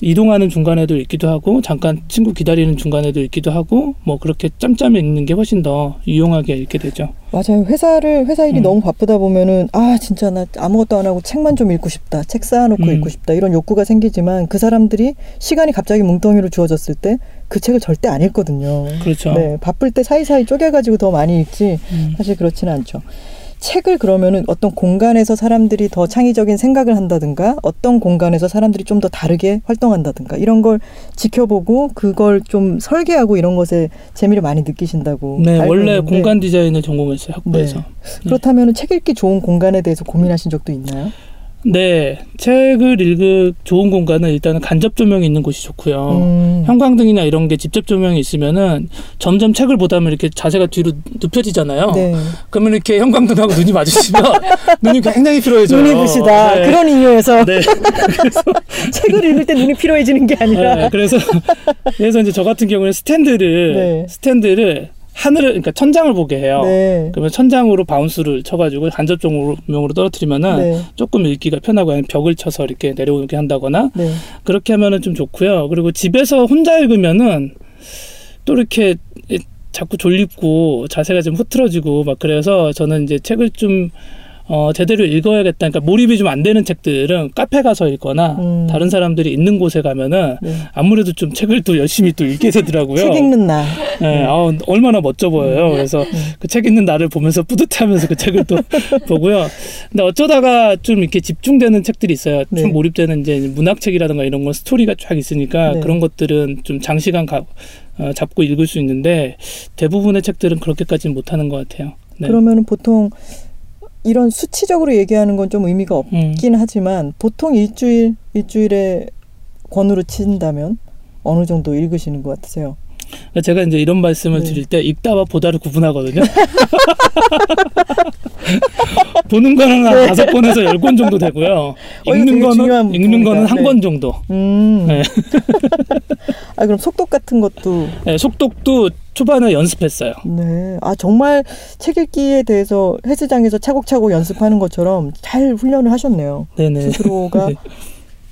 이동하는 중간에도 읽기도 하고 잠깐 친구 기다리는 중간에도 읽기도 하고 뭐 그렇게 짬짬이 읽는 게 훨씬 더 유용하게 읽게 되죠. 맞아요. 회사를 회사 일이 음. 너무 바쁘다 보면은 아 진짜 나 아무것도 안 하고 책만 좀 읽고 싶다. 책 쌓아놓고 음. 읽고 싶다. 이런 욕구가 생기지만 그 사람들이 시간이 갑자기 뭉텅이로 주어졌을 때 그 책을 절대 안 읽거든요. 그렇죠. 네, 바쁠 때 사이사이 쪼개가지고 더 많이 읽지 음. 사실 그렇지는 않죠. 책을 그러면은 어떤 공간에서 사람들이 더 창의적인 생각을 한다든가 어떤 공간에서 사람들이 좀 더 다르게 활동한다든가 이런 걸 지켜보고 그걸 좀 설계하고 이런 것에 재미를 많이 느끼신다고. 네, 원래 있는데. 공간 디자인을 전공했어요 학부에서. 네. 그렇다면 책 읽기 좋은 공간에 대해서 고민하신 적도 있나요? 네, 책을 읽을 좋은 공간은 일단은 간접 조명이 있는 곳이 좋고요. 음. 형광등이나 이런 게 직접 조명이 있으면은 점점 책을 보다 보면 이렇게 자세가 뒤로 눕혀지잖아요. 네. 그러면 이렇게 형광등하고 눈이 마주치면 (laughs) 눈이 굉장히 피로해져요. 눈이 부시다. 네. 그런 이유에서 네. (laughs) 책을 읽을 때 눈이 피로해지는 게 아니라. 네, 그래서 그래서 이제 저 같은 경우는 스탠드를 네. 스탠드를 하늘을 그러니까 천장을 보게 해요. 네. 그러면 천장으로 bounce를 쳐가지고 간접 조명으로 떨어뜨리면은 네. 조금 읽기가 편하고 아니면 벽을 쳐서 이렇게 내려오게 한다거나 네. 그렇게 하면은 좀 좋고요. 그리고 집에서 혼자 읽으면은 또 이렇게 이- 자꾸 졸립고 자세가 좀 흐트러지고 막 그래서 저는 이제 책을 좀 어, 제대로 읽어야겠다. 그러니까 몰입이 좀 안 되는 책들은 카페 가서 읽거나 음. 다른 사람들이 있는 곳에 가면은 네. 아무래도 좀 책을 또 열심히 또 읽게 되더라고요. (laughs) 책 읽는 날. 네, 아우, 얼마나 멋져 보여요. 그래서 그 책 읽는 나를 보면서 뿌듯해하면서 그 책을 또 (laughs) 보고요. 근데 어쩌다가 좀 이렇게 집중되는 책들이 있어요. 네. 좀 몰입되는 이제 문학책이라든가 이런 건 스토리가 쫙 있으니까 네. 그런 것들은 좀 장시간 가, 어, 잡고 읽을 수 있는데 대부분의 책들은 그렇게까지는 못하는 것 같아요. 네. 그러면 보통 이런 수치적으로 얘기하는 건 좀 의미가 음. 없긴 하지만 보통 일주일 일주일에 권으로 친다면 어느 정도 읽으시는 것 같으세요? 제가 이제 이런 말씀을 네. 드릴 때 읽다와 보다를 구분하거든요. (laughs) 보는 거는 한 다섯 권에서 열 권 정도 되고요. 어, 읽는 중요한 거는 읽는 거는 부분이다. 한 네. 권 정도. 음. 네. (laughs) 아 그럼 속독 같은 것도 네, 속독도 초반에 연습했어요. 네. 아 정말 책 읽기에 대해서 헬스장에서 차곡차곡 연습하는 것처럼 잘 훈련을 하셨네요. 네네. 스스로가 (laughs) 네.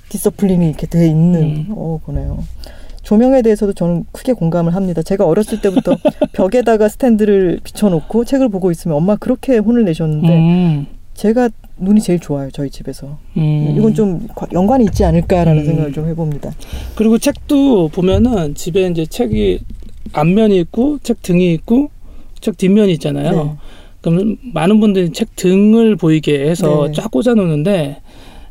디서플린이 이렇게 돼 있는 음. 어 보네요. 조명에 대해서도 저는 크게 공감을 합니다. 제가 어렸을 때부터 (laughs) 벽에다가 스탠드를 비춰놓고 책을 보고 있으면 엄마 그렇게 혼을 내셨는데 음, 제가 눈이 제일 좋아요 저희 집에서. 음. 이건 좀 과- 연관이 있지 않을까라는 음. 생각을 좀 해봅니다. 그리고 책도 보면은 집에 이제 책이 앞면이 있고 책 등이 있고 책 뒷면이 있잖아요. 네. 그럼 많은 분들이 책 등을 보이게 해서 네. 쫙 꽂아 놓는데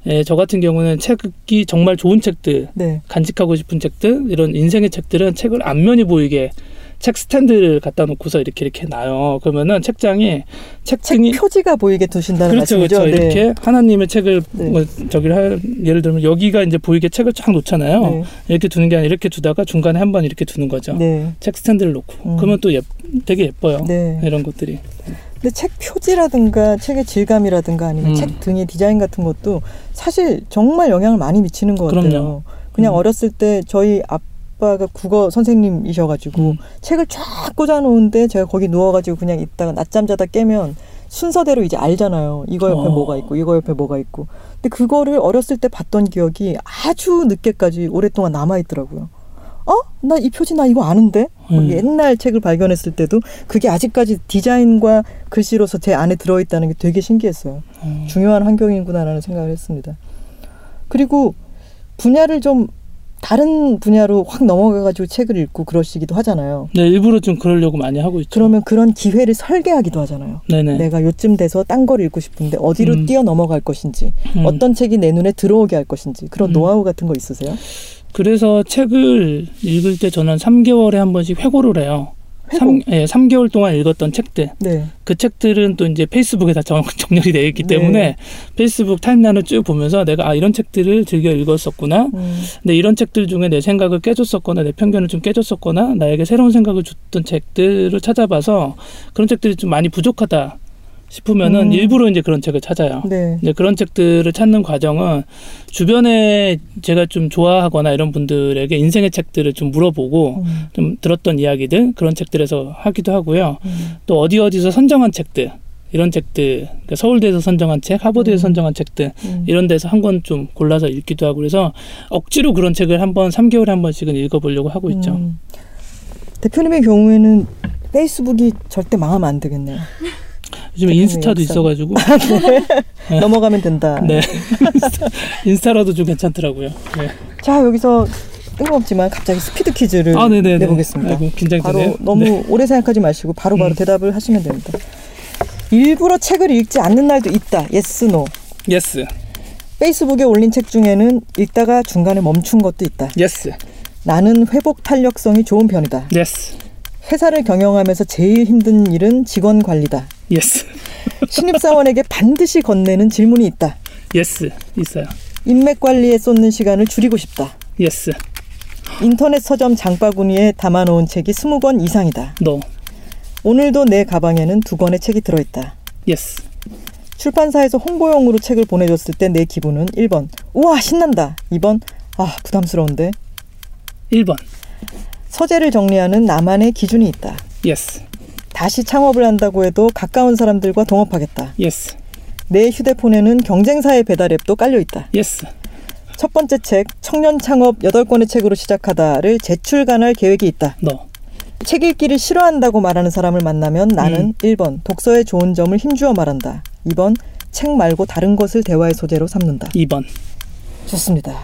예, 저 같은 경우는 책이 정말 좋은 책들 네. 간직하고 싶은 책들 이런 인생의 책들은 책을 앞면이 보이게 책 스탠드를 갖다 놓고서 이렇게 이렇게 놔요. 그러면은 책장이 책책 등이 표지가 보이게 두신다는 그렇죠, 말씀이죠. 그렇죠. 네. 이렇게 하나님의 책을 네. 뭐 저기 할 예를 들면 여기가 이제 보이게 책을 쫙 놓잖아요. 네. 이렇게 두는 게 아니라 이렇게 두다가 중간에 한 번 이렇게 두는 거죠. 네. 책 스탠드를 놓고 음. 그러면 또 예, 되게 예뻐요. 네. 이런 것들이. 근데 책 표지라든가 책의 질감이라든가 아니면 음. 책 등의 디자인 같은 것도 사실 정말 영향을 많이 미치는 것 같아요. 그럼요. 그냥 음. 어렸을 때 저희 아빠가 국어 선생님이셔가지고 음. 책을 쫙 꽂아놓은데 제가 거기 누워가지고 그냥 있다가 낮잠 자다 깨면 순서대로 이제 알잖아요. 이거 옆에 어. 뭐가 있고 이거 옆에 뭐가 있고. 근데 그거를 어렸을 때 봤던 기억이 아주 늦게까지 오랫동안 남아 있더라고요. 어? 나 이 표지 나 이거 아는데? 음. 옛날 책을 발견했을 때도 그게 아직까지 디자인과 글씨로서 제 안에 들어있다는 게 되게 신기했어요. 어. 중요한 환경이구나라는 생각을 했습니다. 그리고 분야를 좀 다른 분야로 확 넘어가가지고 책을 읽고 그러시기도 하잖아요. 네, 일부러 좀 그러려고 많이 하고 있죠. 그러면 그런 기회를 설계하기도 하잖아요. 네네. 내가 요쯤 돼서 딴 걸 읽고 싶은데 어디로 음. 뛰어 넘어갈 것인지, 음. 어떤 책이 내 눈에 들어오게 할 것인지 그런 음. 노하우 같은 거 있으세요? 그래서 책을 읽을 때 저는 3개월에 한 번씩 회고를 해요. 삼 예, 3개월 동안 읽었던 책들. 네. 그 책들은 또 이제 페이스북에 다 (laughs) 정, 정렬이 되어 있기 네. 때문에 페이스북 타임라인을 쭉 보면서 내가 아 이런 책들을 즐겨 읽었었구나. 음. 근데 이런 책들 중에 내 생각을 깨줬었거나 내 편견을 좀 깨줬었거나 나에게 새로운 생각을 줬던 책들을 찾아봐서 그런 책들이 좀 많이 부족하다 싶으면은 음. 일부러 이제 그런 책을 찾아요. 네. 근데 그런 책들을 찾는 과정은 주변에 제가 좀 좋아하거나 이런 분들에게 인생의 책들을 좀 물어보고 음. 좀 들었던 이야기들 그런 책들에서 하기도 하고요. 음. 또 어디 어디서 선정한 책들 이런 책들 그러니까 서울대에서 선정한 책, 하버드에서 음. 선정한 책들 음. 이런 데서 한 권 좀 골라서 읽기도 하고 그래서 억지로 그런 책을 한번 3개월에 한 번씩은 읽어보려고 하고 있죠. 음. 대표님의 경우에는 페이스북이 절대 망하면 안 되겠네요. (laughs) 요즘 인스타도. 있어가지고 네. (laughs) 넘어가면 된다. 네 인스타라도 좀 괜찮더라고요. 네. 자 여기서 뜬금없지만 갑자기 스피드 퀴즈를 아. 내보겠습니다. 아이고, 긴장되네요. 바로 너무 네. 오래 생각하지 마시고 바로바로 음. 대답을 하시면 됩니다. 일부러 책을 읽지 않는 날도 있다. yes no. Yes, 페이스북에 올린 책 중에는 읽다가 중간에 멈춘 것도 있다. yes, 나는 회복 탄력성이 좋은 편이다. yes, 회사를 경영하면서 제일 힘든 일은 직원 관리다. yes, 신입사원에게 반드시 건네는 질문이 있다. yes 있어요. 인맥 관리에 쏟는 시간을 줄이고 싶다. yes 인터넷 서점 장바구니에 담아놓은 책이 20권 이상이다. No 오늘도 내 가방에는 두 권의 책이 들어있다. yes 출판사에서 홍보용으로 책을 보내줬을 때 내 기분은 1번. 우와 신난다. 2번. 아 부담스러운데. 1번. 서재를 정리하는 나만의 기준이 있다. yes 다시 창업을 한다고 해도 가까운 사람들과 동업하겠다. yes 내 휴대폰에는 경쟁사의 배달 앱도 깔려 있다. yes 첫 번째 책 청년 창업 8권의 책으로 시작하다를 재출간할 계획이 있다. no 책 읽기를 싫어한다고 말하는 사람을 만나면 나는 음. 1번 독서의 좋은 점을 힘주어 말한다. 2번 책 말고 다른 것을 대화의 소재로 삼는다. 2번. 좋습니다.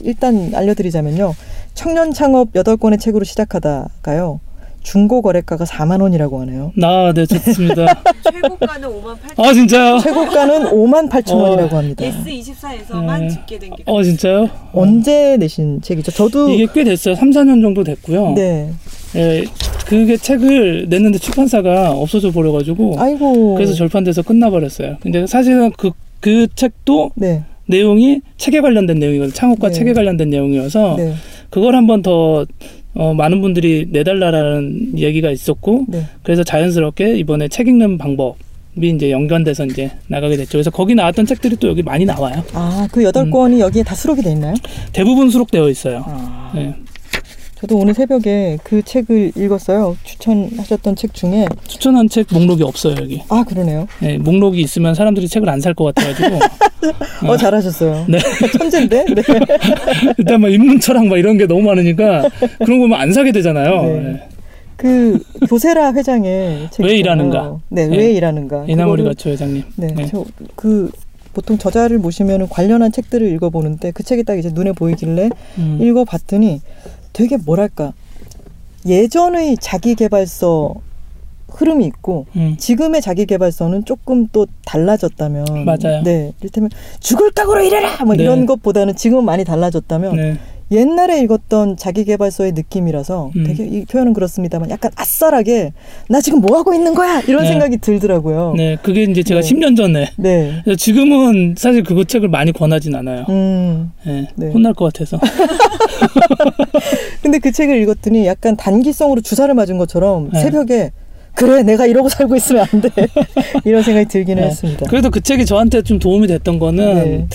일단 알려드리자면요. 청년 창업 8권의 책으로 시작하다가요. 중고 거래가가 4만 원이라고 하네요. 나네 좋습니다. (laughs) 최고가는 5만 8천 아 진짜요? 최고가는 5만 8천 어. 원이라고 합니다. S24에서만 네. 집계된 게 어 진짜요? 언제 내신 책이죠? 저도 이게 꽤 됐어요. 3, 4년 정도 됐고요. 네. 예, 그게 책을 냈는데 출판사가 없어져 버려 가지고 아이고. 그래서 절판돼서 끝나 버렸어요. 근데 사실은 그, 그 책도 네. 내용이 책에 관련된 내용이거든요. 창업과 네. 책에 관련된 내용이어서 네. 그걸 한번 더 어, 많은 분들이 내달라라는 얘기가 있었고 네. 그래서 자연스럽게 이번에 책 읽는 방법 이 이제 연관돼서 이제 나가게 됐죠. 그래서 거기 나왔던 책들이 또 여기 많이 나와요. 아, 그 8권이 여기에 다 수록이 돼 있나요? 대부분 수록되어 있어요. 아. 네. 저도 오늘 새벽에 그 책을 읽었어요. 추천하셨던 책 중에 추천한 책 목록이 없어요 여기. 아, 그러네요. 네, 목록이 있으면 사람들이 책을 안 살 것 같아가지고 (laughs) 어, 잘하셨어요. 네. 천재인데? 네. (laughs) 일단 막 인문철학 막 이런 게 너무 많으니까 그런 거 보면 안 사게 되잖아요. 네. 네. 그 교세라 회장의 책 왜. 일하는가? 네, 네. 왜 일하는가? 이나모리 가초 회장님. 네, 네. 저그 보통 저자를 모시면 관련한 책들을 읽어보는데 그 책이 딱 이제 눈에 보이길래 음. 읽어봤더니 되게 뭐랄까 예전의 자기개발서 흐름이 있고 음. 지금의 자기개발서는 조금 또 달라졌다면 맞아요. 네, 이를테면 죽을 각오로 일해라 뭐 네. 이런 것보다는 지금은 많이 달라졌다면 네. 옛날에 읽었던 자기개발서의 느낌이라서 음. 되게 이 표현은 그렇습니다만 약간 아싸라게 나 지금 뭐 하고 있는 거야 이런 네. 생각이 들더라고요. 네, 그게 이제 제가 네. 10년 전에 네. 지금은 사실 그거 책을 많이 권하진 않아요. 음. 네, 네. 혼날 것 같아서. (laughs) 근데 그 책을 읽었더니 약간 단기성으로 주사를 맞은 것처럼 네. 새벽에 그래 내가 이러고 살고 있으면 안 돼 (laughs) 이런 생각이 들기는 네. 했습니다. 그래도 그 책이 저한테 좀 도움이 됐던 거는 네.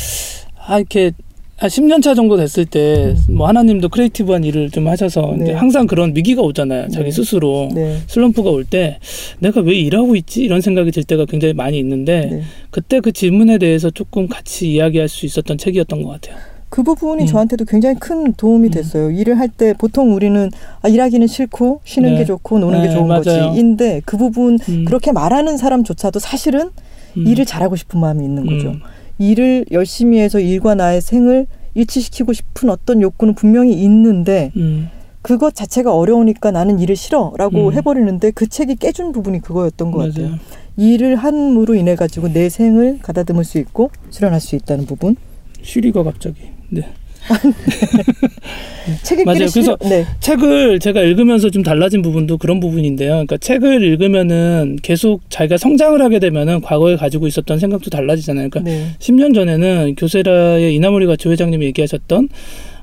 아 이렇게 한 10년 차 정도 됐을 때뭐 하나님도 creative한 일을 좀 하셔서 음. 네. 이제 항상 그런 위기가 오잖아요. 자기 네. 스스로 네. 슬럼프가 올 때 내가 왜 일하고 있지 이런 생각이 들 때가 굉장히 많이 있는데 네. 그때 그 질문에 대해서 조금 같이 이야기할 수 있었던 책이었던 것 같아요. 그 부분이 음. 저한테도 굉장히 큰 도움이 됐어요. 일을 할 때 보통 우리는 아, 일하기는 싫고 쉬는 네. 게 좋고 노는 게 네, 좋은 맞아요. 거지인데 그 부분 음. 그렇게 말하는 사람조차도 사실은 음. 일을 잘하고 싶은 마음이 있는 거죠. 음. 일을 열심히 해서 일과 나의 생을 일치시키고 싶은 어떤 욕구는 분명히 있는데 음. 그것 자체가 어려우니까 나는 일을 싫어라고 음. 해버리는데 그 책이 깨준 부분이 그거였던 것 같아요. 맞아요. 일을 함으로 인해 가지고 내 생을 가다듬을 수 있고 수련할 수 있다는 부분. 쉬리가 갑자기. 네. (laughs) 책 읽기를 맞아요. 싫어. 네. 책을 제가 읽으면서 좀 달라진 부분도 그런 부분인데요. 그러니까 책을 읽으면은 계속 자기가 성장을 하게 되면은 과거에 가지고 있었던 생각도 달라지잖아요. 그러니까 네. 10년 전에는 교세라의 이나모리 가치 회장님이 얘기하셨던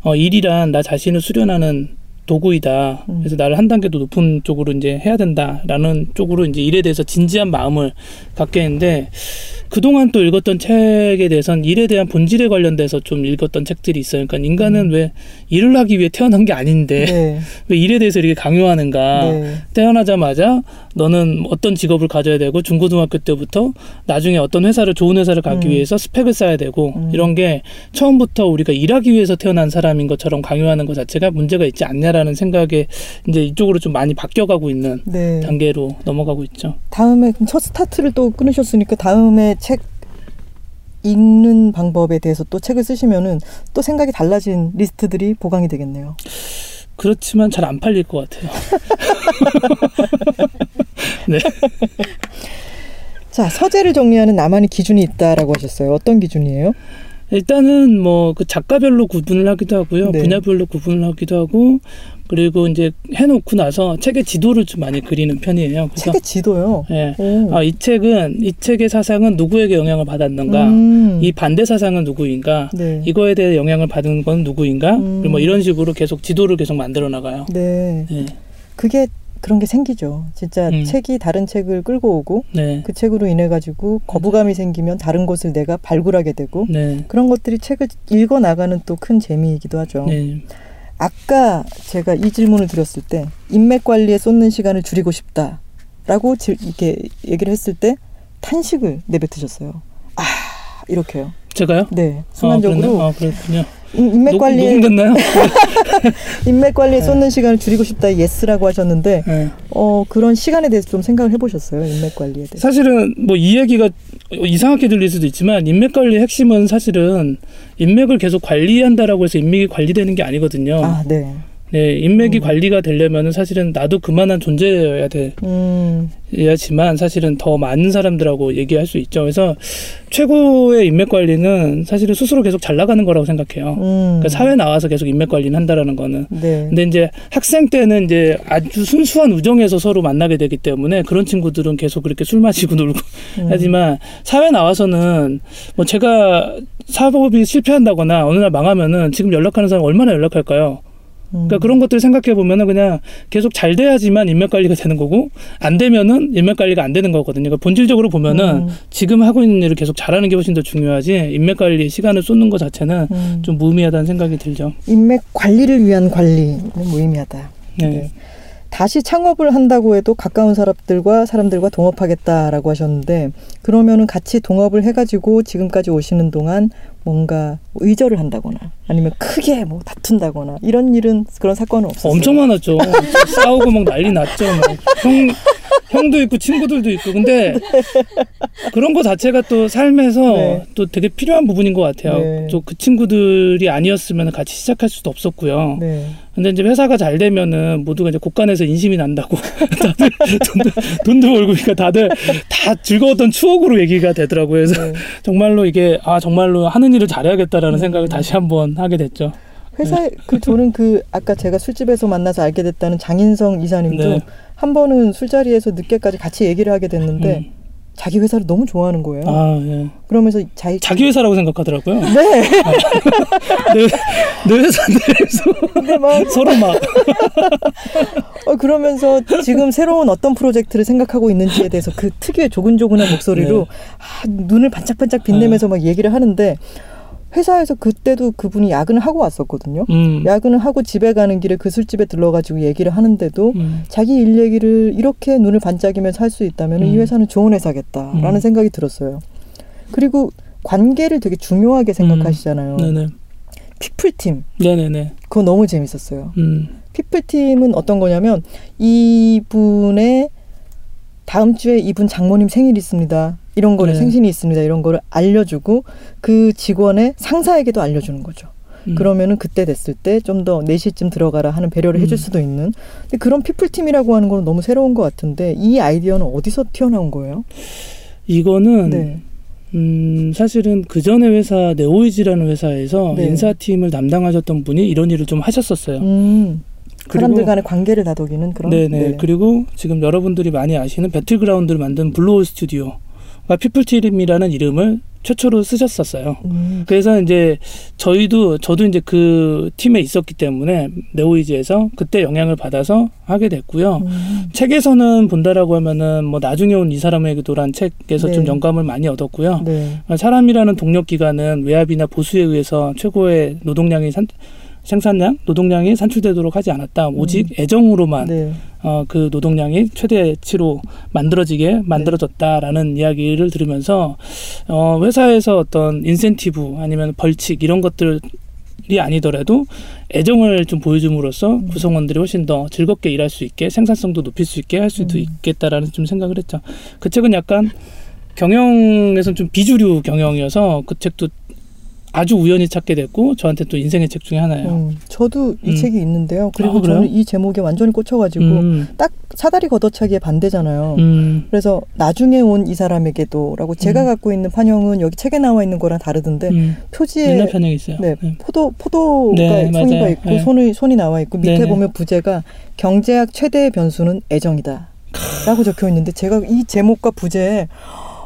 어, 일이란 나 자신을 수련하는 도구이다. 음. 그래서 나를 한 단계 더 높은 쪽으로 이제 해야 된다라는 쪽으로 이제 일에 대해서 진지한 마음을 갖게 했는데 그동안 또 읽었던 책에 대해서는 일에 대한 본질에 관련돼서 좀 읽었던 책들이 있어요. 그러니까 인간은 왜 일을 하기 위해 태어난 게 아닌데 음. 네. (laughs) 왜 일에 대해서 이렇게 강요하는가? 네. 태어나자마자 너는 어떤 직업을 가져야 되고 중고등학교 때부터 나중에 어떤 회사를 좋은 회사를 가기 음. 위해서 스펙을 쌓아야 되고 음. 이런 게 처음부터 우리가 일하기 위해서 태어난 사람인 것처럼 강요하는 것 자체가 문제가 있지 않냐라는 생각에 이제 이쪽으로 좀 많이 바뀌어가고 있는 네. 단계로 넘어가고 있죠. 다음에 첫 스타트를 또 끊으셨으니까 다음에 책 읽는 방법에 대해서 또 책을 쓰시면은 또 생각이 달라진 리스트들이 보강이 되겠네요. 그렇지만 잘 안 팔릴 것 같아요. (laughs) 네. 자, 서재를 정리하는 나만의 기준이 있다라고 하셨어요. 어떤 기준이에요? 일단은 뭐 그 작가별로 구분을 하기도 하고요. 네. 분야별로 구분을 하기도 하고 그리고 이제 해놓고 나서 책의 지도를 좀 많이 그리는 편이에요. 책의 지도요. 예. 오. 아, 이 책은 이 책의 사상은 누구에게 영향을 받았는가? 음. 이 반대 사상은 누구인가? 네. 이거에 대해 영향을 받은 건 누구인가? 음. 뭐 이런 식으로 계속 지도를 계속 만들어 나가요. 네. 네. 그게 그런 게 생기죠. 진짜 음. 책이 다른 책을 끌고 오고 네. 그 책으로 인해 가지고 거부감이 생기면 다른 곳을 내가 발굴하게 되고 네. 그런 것들이 책을 읽어 나가는 또 큰 재미이기도 하죠. 네. 아까 제가 이 질문을 드렸을 때 인맥 관리에 쏟는 시간을 줄이고 싶다라고 질- 이렇게 얘기를 했을 때 탄식을 내뱉으셨어요. 아 이렇게요. 제가요? 네 순간적으로 아, 아, 그렇군요. 인- 인맥 녹- 관리에 녹음됐나요? (laughs) 인맥 관리에 쏟는 시간을 줄이고 싶다 yes라고 하셨는데 네. 어 그런 시간에 대해서 좀 생각을 해보셨어요 인맥 관리에 대해서. 사실은 뭐 이 얘기가 이상하게 들릴 수도 있지만 인맥 관리의 핵심은 사실은 인맥을 계속 관리한다라고 해서 인맥이 관리되는 게 아니거든요. 아 네. 네, 인맥이 음. 관리가 되려면은 사실은 나도 그만한 존재여야 돼. 음 야지만 사실은 더 많은 사람들하고 얘기할 수 있죠. 그래서 최고의 인맥 관리는 사실은 스스로 계속 잘 나가는 거라고 생각해요. 음. 그러니까 사회 나와서 계속 인맥 관리는 한다라는 거는. 네. 근데 이제 학생 때는 이제 아주 순수한 우정에서 서로 만나게 되기 때문에 그런 친구들은 계속 그렇게 술 마시고 (laughs) 놀고 음. 하지만 사회 나와서는 뭐 제가 사업이 실패한다거나 어느 날 망하면은 지금 연락하는 사람 얼마나 연락할까요? 음. 그러니까 그런 것들을 생각해 보면은 그냥 계속 잘 돼야지만 인맥 관리가 되는 거고 안 되면은 인맥 관리가 안 되는 거거든요. 그러니까 본질적으로 보면은 음. 지금 하고 있는 일을 계속 잘하는 게 훨씬 더 중요하지 인맥 관리에 시간을 쏟는 것 자체는 음. 좀 무의미하다는 생각이 들죠. 인맥 관리를 위한 관리는 무의미하다. 네. 네. 다시 창업을 한다고 해도 가까운 사람들과 사람들과 동업하겠다라고 하셨는데 그러면은 같이 동업을 해가지고 지금까지 오시는 동안 뭔가 의절을 한다거나 아니면 크게 뭐 다툰다거나 이런 일은 그런 사건은 없었어요. 엄청 많았죠. 싸우고 막 난리 났죠. 막 형, 형도 있고 친구들도 있고. 근데 그런 거 자체가 또 삶에서 네. 또 되게 필요한 부분인 것 같아요. 네. 또그 친구들이 아니었으면 같이 시작할 수도 없었고요. 네. 근데 이제 회사가 잘 되면은 모두가 이제 곳간에서 인심이 난다고 (laughs) 다들 돈도, 돈도 벌고 그러니까 다들 다 즐거웠던 추억으로 얘기가 되더라고요. 그래서 네. 정말로 이게 아 정말로 하는 일을 잘해야겠다라는 음. 생각을 다시 한번 하게 됐죠. 회사에 그 저는 그 아까 제가 술집에서 만나서 알게 됐다는 장인성 이사님도 네. 한 번은 술자리에서 늦게까지 같이 얘기를 하게 됐는데 음. 자기 회사를 너무 좋아하는 거예요. 아 예. 그러면서 자기 자기 회사라고 생각하더라고요. (laughs) 네. 내, 내 회사 내에서 근데 막 서로 막 (laughs) 어, 그러면서 지금 새로운 어떤 프로젝트를 생각하고 있는지에 대해서 그 특유의 조근조근한 목소리로 네. 아, 눈을 반짝반짝 빛내면서 막 얘기를 하는데 회사에서 그때도 그분이 야근을 하고 왔었거든요. 음, 야근을 하고 집에 가는 길에 그 술집에 들러가지고 얘기를 하는데도 음, 자기 일 얘기를 이렇게 눈을 반짝이면서 할 수 있다면 이 음. 회사는 좋은 회사겠다라는 음. 생각이 들었어요. 그리고 관계를 되게 중요하게 생각하시잖아요. 네네 피플팀 네네네 그거 너무 재밌었어요. 음, 피플팀은 어떤 거냐면 이분의 다음 주에 이분 장모님 생일이 있습니다. 이런 거를 네. 생신이 있습니다. 이런 거를 알려주고 그 직원의 상사에게도 알려주는 거죠. 음. 그러면은 그때 됐을 때 좀더 4시쯤 들어가라 하는 배려를 해줄 음. 수도 있는. 근데 그런 피플팀이라고 하는 거는 너무 새로운 것 같은데 이 아이디어는 어디서 튀어나온 거예요? 이거는 네. 음, 사실은 그 전에 회사 네오위즈라는 회사에서 네. 인사팀을 담당하셨던 분이 이런 일을 좀 하셨었어요. 음, 사람들 간의 관계를 다독이는 그런. 네네. 네. 그리고 지금 여러분들이 많이 아시는 배틀그라운드를 만든 블루홀 스튜디오가 people팀이라는 이름을 최초로 쓰셨었어요. 음, 그래서 이제 저희도 저도 이제 그 팀에 있었기 때문에 네오위즈에서 그때 영향을 받아서 하게 됐고요. 음, 책에서는 본다라고 하면은 뭐 나중에 온 이 사람에게도란 책에서 네. 좀 영감을 많이 얻었고요. 네. 사람이라는 동력 기관은 외압이나 보수에 의해서 최고의 노동량이 산, 생산량, 노동량이 산출되도록 하지 않았다. 오직 애정으로만 네. 어, 그 노동량이 최대치로 만들어지게 만들어졌다라는 이야기를 들으면서 어, 회사에서 어떤 인센티브 아니면 벌칙 이런 것들 이 아니더라도 애정을 좀 보여줌으로써 음. 구성원들이 훨씬 더 즐겁게 일할 수 있게 생산성도 높일 수 있게 할 수도 음. 있겠다라는 좀 생각을 했죠. 그 책은 약간 경영에서는 좀 비주류 경영이어서 그 책도 아주 우연히 찾게 됐고 저한테 또 인생의 책 중에 하나예요. 음, 저도 이 음. 책이 있는데요. 그리고 아? 저는 이 제목에 완전히 꽂혀가지고 음, 딱 사다리 걷어차기에 반대잖아요. 음, 그래서 나중에 온 이 사람에게도라고 제가 음. 갖고 있는 판형은 여기 책에 나와 있는 거랑 다르던데 음. 표지에 옛날 편향이 있어요. 네, 네. 포도 포도가 네, 송이가. 있고 네. 손이 손이 나와 있고 밑에 네네. 보면 부제가 경제학 최대의 변수는 애정이다라고 적혀 있는데 제가 이 제목과 부제에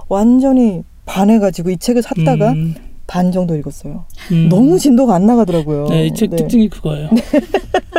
완전히 반해가지고 이 책을 샀다가 음, 반 정도 읽었어요. 음. 너무 진도가 안 나가더라고요. 네, 이책 네. 특징이 그거예요. (laughs)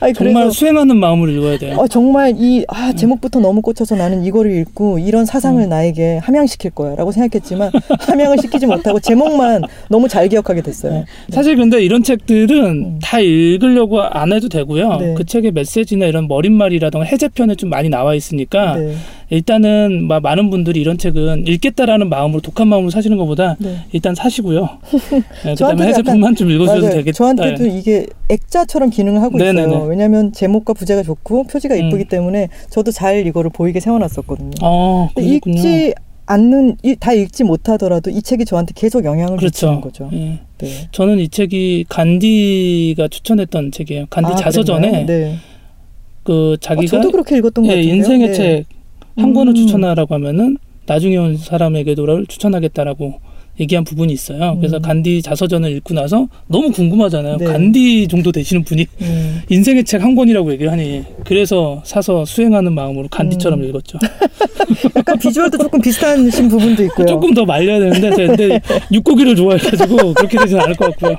아니, 정말 그래서 수행하는 마음으로 읽어야 돼요. 어, 정말 이 아, 제목부터 너무 꽂혀서 나는 이거를 읽고 이런 사상을 음. 나에게 함양시킬 거야라고 생각했지만 (laughs) 함양을 시키지 못하고 제목만 너무 잘 기억하게 됐어요. 네. 사실 근데 이런 책들은 음. 다 읽으려고 안 해도 되고요. 네. 그 책의 메시지나 이런 머릿말이라던가 해제편에 좀 많이 나와 있으니까 네. 일단은 마- 많은 분들이 이런 책은 읽겠다라는 마음으로 독한 마음으로 사시는 것보다 네. 일단 사시고요. (laughs) 네, 그다음에 해제편만 좀 읽어주셔도 맞아요. 되겠다. 저한테도 이게 액자처럼 기능을 하고 네네네. 있어요. 왜냐하면 제목과 부제가 좋고 표지가 음. 이쁘기 때문에 저도 잘 이거를 보이게 세워놨었거든요. 그렇군요. 읽지 않는 이- 다 읽지 못하더라도 이 책이 저한테 계속 영향을 미치는 그렇죠. 거죠. 예. 네. 저는 이 책이 간디가 추천했던 책이에요. 간디 아, 자서전에? 네. 그 어, 자기가 저도 그렇게 읽었던 것 예, 같은데요. 인생의 네. 책 한 음. 권을 추천하라고 하면은 나중에 온 사람에게도를 추천하겠다라고 얘기한 부분이 있어요. 그래서 음. 간디 자서전을 읽고 나서 너무 궁금하잖아요. 네. 간디 정도 되시는 분이 음. (laughs) 인생의 책 한 권이라고 얘기를 하니 그래서 사서 수행하는 마음으로 간디처럼 음. 읽었죠. (laughs) 약간 비주얼도 조금 비슷하신 부분도 있고요. 조금 더 말려야 되는데 근데 (laughs) 육고기를 좋아해가지고 그렇게 되진 않을 것 같고요.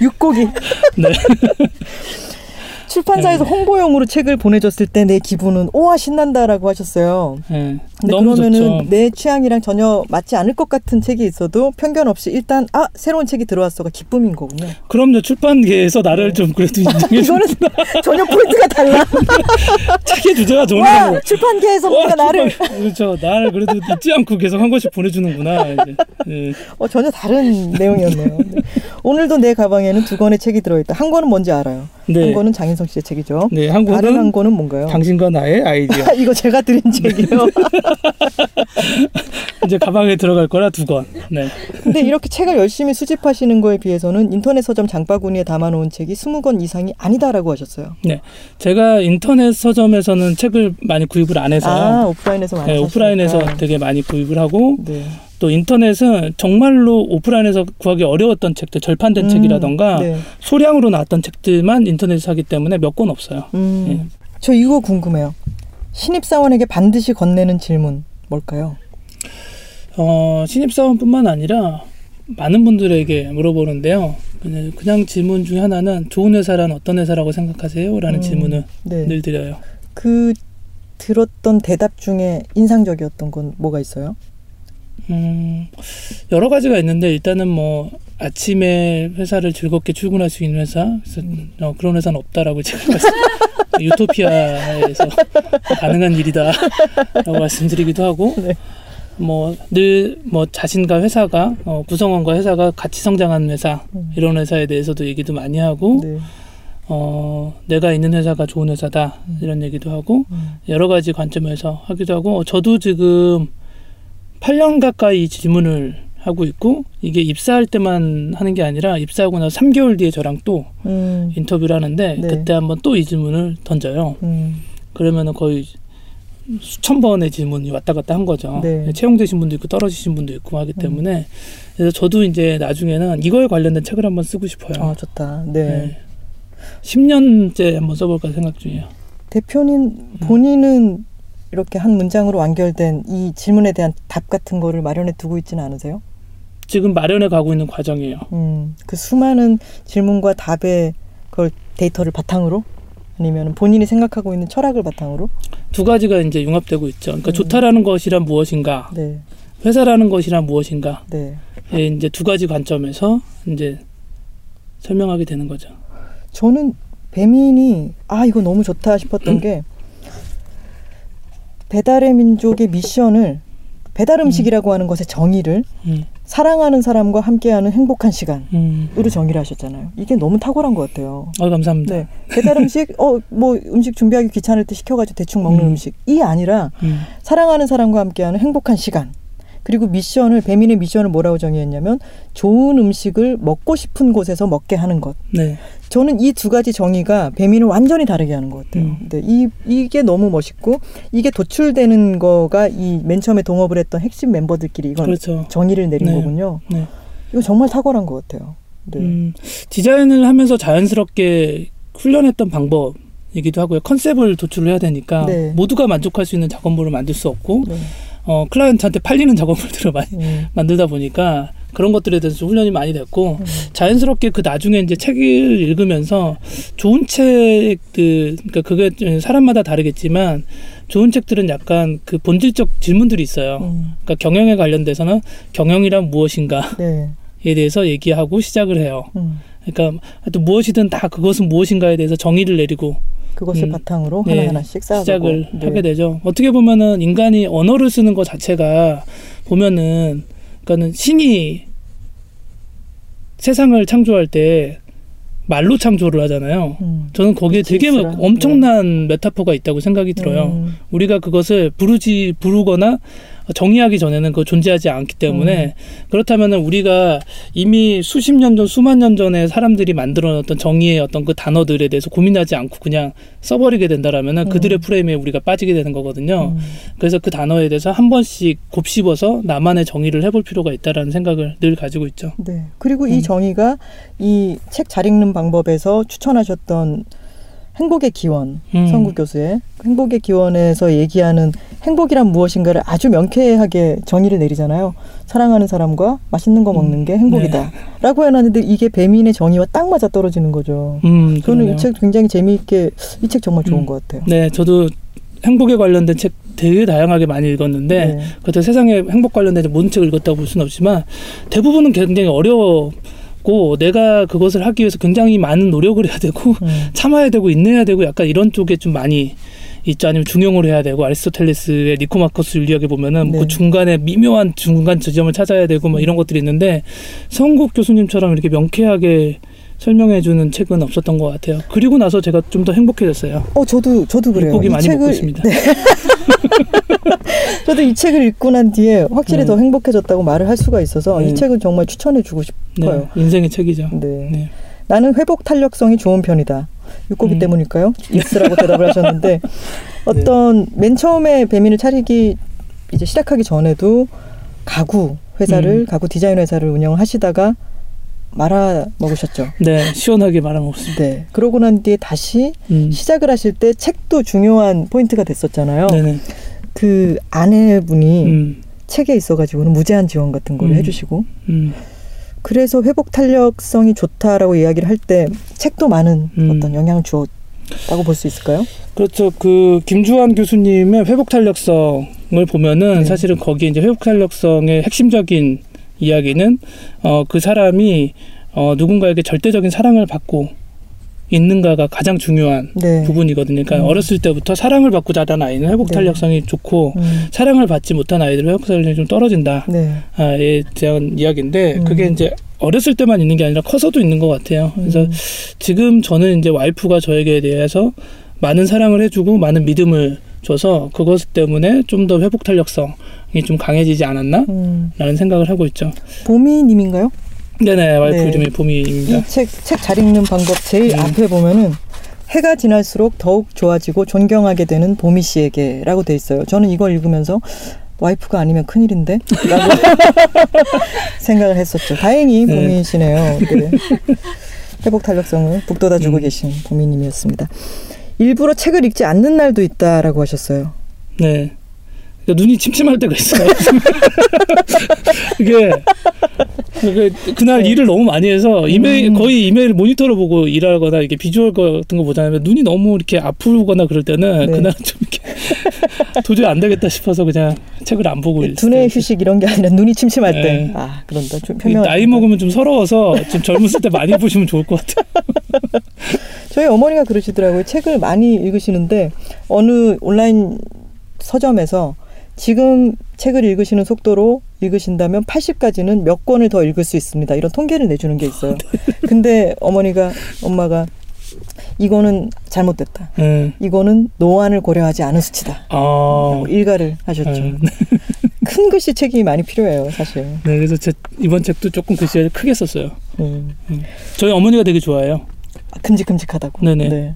육고기. 네. 출판사에서 홍보용으로 책을 보내줬을 때 내 기분은 오와 신난다라고 하셨어요. 예, 근데 그러면은 좋죠. 내 취향이랑 전혀 맞지 않을 것 같은 책이 있어도 편견 없이 일단 아 새로운 책이 들어왔어가 기쁨인 거군요. 그럼요 출판계에서 나를 좀 그래도 인정해 (laughs) 이거는. (laughs) 전혀 포인트가 달라. (laughs) 책의 주제가 좋은 와 거. 출판계에서 뭔가 나를 그렇죠. 나를 그래도 잊지 않고 계속 한 권씩 보내주는구나. 이제. 예. 어, 전혀 다른 내용이었네요. 네. 오늘도 내 가방에는 두 권의 책이 들어있다. 한 권은 뭔지 알아요. 네. 한 권은 장인성 씨의 책이죠. 네, 한 다른 권은 한 권은 뭔가요? 당신과 나의 아이디어. (laughs) 이거 제가 드린 책이에요. (laughs) 이제 가방에 들어갈 거라 두 권. 네. 근데 이렇게 책을 열심히 수집하시는 거에 비해서는 인터넷 서점 장바구니에 담아놓은 책이 20권 이상이 아니다라고 하셨어요. 제가 인터넷 서점에서는 책을 많이 구입을 안 해서 아 오프라인에서 많이 네. 오프라인에서 되게 많이 구입을 하고 네. 또 인터넷은 정말로 오프라인에서 구하기 어려웠던 책들, 절판된 음, 책이라던가 네. 소량으로 나왔던 책들만 인터넷에서 사기 때문에 몇 권 없어요. 음, 예. 저 이거 궁금해요. 신입사원에게 반드시 건네는 질문 뭘까요? 어, 신입사원뿐만 아니라 많은 분들에게 물어보는데요. 그냥, 그냥 질문 중에 하나는 좋은 회사란 어떤 회사라고 생각하세요? 라는 음, 질문을 네. 늘 드려요. 그 들었던 대답 중에 인상적이었던 건 뭐가 있어요? 음, 여러 가지가 있는데 일단은 뭐 아침에 회사를 즐겁게 출근할 수 있는 회사 그래서 어, 그런 회사는 없다라고 (laughs) 제가 말씀- 유토피아에서 가능한 일이다라고 말씀드리기도 하고 네. 뭐늘뭐 자신과 회사가 어, 구성원과 회사가 같이 성장하는 회사 음. 이런 회사에 대해서도 얘기도 많이 하고 네. 어, 내가 있는 회사가 좋은 회사다 이런 얘기도 하고 음. 여러 가지 관점에서 하기도 하고 저도 지금 8년 가까이 이 질문을 하고 있고 이게 입사할 때만 하는 게 아니라 입사하고 나서 3개월 뒤에 저랑 또 음, 인터뷰를 하는데 네. 그때 한번 또 이 질문을 던져요. 음, 그러면은 거의 수천 번의 질문이 왔다 갔다 한 거죠. 네. 채용되신 분도 있고 떨어지신 분도 있고 하기 때문에 그래서 저도 이제 나중에는 이거에 관련된 책을 한번 쓰고 싶어요. 아 좋다. 네. 네. 10년째 한번 써볼까 생각 중이에요. 대표님 본인은 이렇게 한 문장으로 완결된 이 질문에 대한 답 같은 거를 마련해 두고 있지는 않으세요? 지금 마련해 가고 있는 과정이에요. 음, 그 수많은 질문과 답의 그걸 데이터를 바탕으로 아니면 본인이 생각하고 있는 철학을 바탕으로 두 가지가 이제 융합되고 있죠. 그러니까 음. 좋다라는 것이란 무엇인가, 네, 회사라는 것이란 무엇인가, 네. 예, 이제 두 가지 관점에서 이제 설명하게 되는 거죠. 저는 배민이 아 이거 너무 좋다 싶었던 게 배달의 민족의 미션을 배달 음식이라고 하는 것의 정의를 음, 사랑하는 사람과 함께하는 행복한 시간으로 음. 정의를 하셨잖아요. 이게 너무 탁월한 것 같아요. 어, 감사합니다. 네, 배달 음식 어 뭐 음식 준비하기 귀찮을 때 시켜가지고 대충 먹는 음. 음. 식이 아니라 음, 사랑하는 사람과 함께하는 행복한 시간. 그리고 미션을 배민의 미션을 뭐라고 정의했냐면 좋은 음식을 먹고 싶은 곳에서 먹게 하는 것. 네. 저는 이 두 가지 정의가 배민을 완전히 다르게 하는 것 같아요. 음. 근데 이 이게 너무 멋있고 이게 도출되는 거가 이 맨 처음에 동업을 했던 핵심 멤버들끼리 이건 그렇죠. 정의를 내린 네. 거군요. 네. 이거 정말 탁월한 것 같아요. 네. 음, 디자인을 하면서 자연스럽게 훈련했던 방법 이기도 하고요. 컨셉을 도출을 해야 되니까 네. 모두가 만족할 수 있는 작업물을 만들 수 없고 네. 어, 클라이언트한테 팔리는 작업물들을 많이 (laughs) 음. 만들다 보니까 그런 것들에 대해서 좀 훈련이 많이 됐고 음. 자연스럽게 그 나중에 이제 책을 읽으면서 좋은 책들 그러니까 그게 사람마다 다르겠지만 좋은 책들은 약간 그 본질적 질문들이 있어요. 음. 그러니까 경영에 관련돼서는 경영이란 무엇인가에 네. (laughs) 대해서 얘기하고 시작을 해요. 음. 그러니까 하여튼 무엇이든 다 그것은 무엇인가에 대해서 정의를 내리고 그것을 음. 바탕으로 네, 하나하나씩 쌓아가고 시작을 네. 하게 되죠. 어떻게 보면은 인간이 언어를 쓰는 것 자체가 보면은 그러니까는 신이 세상을 창조할 때 말로 창조를 하잖아요. 음. 저는 거기에 되게. 막 엄청난 메타포가 있다고 생각이 들어요. 음. 우리가 그것을 부르지 부르거나 정의하기 전에는 그 존재하지 않기 때문에 음. 그렇다면은 우리가 이미 수십 년 전, 수만 년 전에 사람들이 만들어놨던 정의의 어떤 그 단어들에 대해서 고민하지 않고 그냥 써버리게 된다라면은 음. 그들의 프레임에 우리가 빠지게 되는 거거든요. 음. 그래서 그 단어에 대해서 한 번씩 곱씹어서 나만의 정의를 해볼 필요가 있다라는 생각을 늘 가지고 있죠. 네. 그리고 음. 이 정의가 이 책 잘 읽는 방법에서 추천하셨던 행복의 기원 음. 성국 교수의 행복의 기원에서 얘기하는 행복이란 무엇인가를 아주 명쾌하게 정의를 내리잖아요. 사랑하는 사람과 맛있는 거 먹는 음. 게 행복이다라고 해놨는데 이게 배민의 정의와 딱 맞아 떨어지는 거죠. 음, 저는. 이 책 굉장히 재미있게 이 책 정말 좋은 음. 것 같아요. 네, 저도 행복에 관련된 책 되게 다양하게 많이 읽었는데 네. 그것도 세상에 행복 관련된 모든 책을 읽었다고 볼 수는 없지만 대부분은 굉장히 어려 웠고 내가 그것을 하기 위해서 굉장히 많은 노력을 해야 되고 음. (laughs) 참아야 되고 인내해야 되고 약간 이런 쪽에 좀 많이 있죠. 아니면 중용을 해야 되고 아리스토텔레스의 니코마커스 윤리학에 보면은 네. 그 중간에 미묘한 중간 지점을 찾아야 되고 뭐 이런 것들이 있는데 성국 교수님처럼 이렇게 명쾌하게 설명해주는 책은 없었던 것 같아요. 그리고 나서 제가 좀 더 행복해졌어요. 어 저도 저도 그래요. 물고기 이 많이 먹고 책을- 있습니다. 네. (laughs) 저도 이 책을 읽고 난 뒤에 확실히 네. 더 행복해졌다고 말을 할 수가 있어서 네. 이 책을 정말 추천해주고 싶어요. 네, 인생의 책이죠. 네. 네. 나는 회복 탄력성이 좋은 편이다. 육고기 음. 때문일까요? yes라고 대답을 하셨는데 (laughs) 어떤 맨 처음에 배민을 차리기 이제 시작하기 전에도 가구 회사를 음. 가구 디자인 회사를 운영을 하시다가 말아 먹으셨죠. 네, 시원하게 말아먹습니다. 네. 그러고 난 뒤에 다시 음. 시작을 하실 때 책도 중요한 포인트가 됐었잖아요. 네네. 그 아내분이 음, 책에 있어가지고는 무제한 지원 같은 걸 음. 해주시고 음, 그래서 회복 탄력성이 좋다라고 이야기를 할 때 책도 많은 음. 어떤 영향을 주었다고 볼 수 있을까요? 그렇죠. 그 김주환 교수님의 회복 탄력성을 보면은 네. 사실은 거기에 이제 회복 탄력성의 핵심적인 이야기는 어 그 사람이 어 누군가에게 절대적인 사랑을 받고 있는가가 가장 중요한 네. 부분이거든요. 그러니까 음. 어렸을 때부터 사랑을 받고 자란 아이는 회복 네. 탄력성이 좋고 음. 사랑을 받지 못한 아이들은 회복 탄력성이 좀 떨어진다. 네. 에 대한 이야기인데 음. 그게 이제 어렸을 때만 있는 게 아니라 커서도 있는 것 같아요. 그래서 음. 지금 저는 이제 와이프가 저에게 대해서 많은 사랑을 해주고 많은 믿음을 줘서 그것 때문에 좀 더 회복 탄력성이 좀 강해지지 않았나라는 음. 생각을 하고 있죠. 보미님인가요? 네네 와이프 네. 이름이 봄이입니다. 이 책 책 잘 읽는 방법 제일 음. 앞에 보면은 해가 지날수록 더욱 좋아지고 존경하게 되는 보미 씨에게라고 돼 있어요. 저는 이걸 읽으면서 와이프가 아니면 큰일인데? 라고 (laughs) 생각을 했었죠. 다행히 네. 보미 씨네요. 네. 회복 탄력성을 북돋아주고 음. 계신 보미님이었습니다. 일부러 책을 읽지 않는 날도 있다라고 하셨어요. 네. 눈이 침침할 때가 있어요. (laughs) 그게 그날 네. 일을 너무 많이 해서 이메일 음. 거의 이메일 모니터를 보고 일하거나 이렇게 비주얼 같은 거 보잖아요. 눈이 너무 이렇게 아프거나 그럴 때는 네. 그날 좀 이렇게 (laughs) 도저히 안 되겠다 싶어서 그냥 책을 안 보고 있어요. 두뇌 휴식 이런 게 아니라 눈이 침침할 때. 네. 아, 그런다. 좀그 편명한. 나이 먹으면 좀 서러워서 좀 젊었을 때 많이 보시면 좋을 것 같아요. (laughs) 저희 어머니가 그러시더라고요. 책을 많이 읽으시는데 어느 온라인 서점에서 지금 책을 읽으시는 속도로 읽으신다면 80까지는 몇 권을 더 읽을 수 있습니다. 이런 통계를 내주는 게 있어요. (laughs) 근데 어머니가 엄마가 이거는 잘못됐다. 네. 이거는 노안을 고려하지 않은 수치다. 아, 일가를 하셨죠. 네. (laughs) 큰 글씨 책이 많이 필요해요, 사실. 네, 그래서 제 이번 책도 조금 글씨를 크게 썼어요. 음. 저희 어머니가 되게 좋아해요. 아, 큼직큼직하다고. 네네. 네.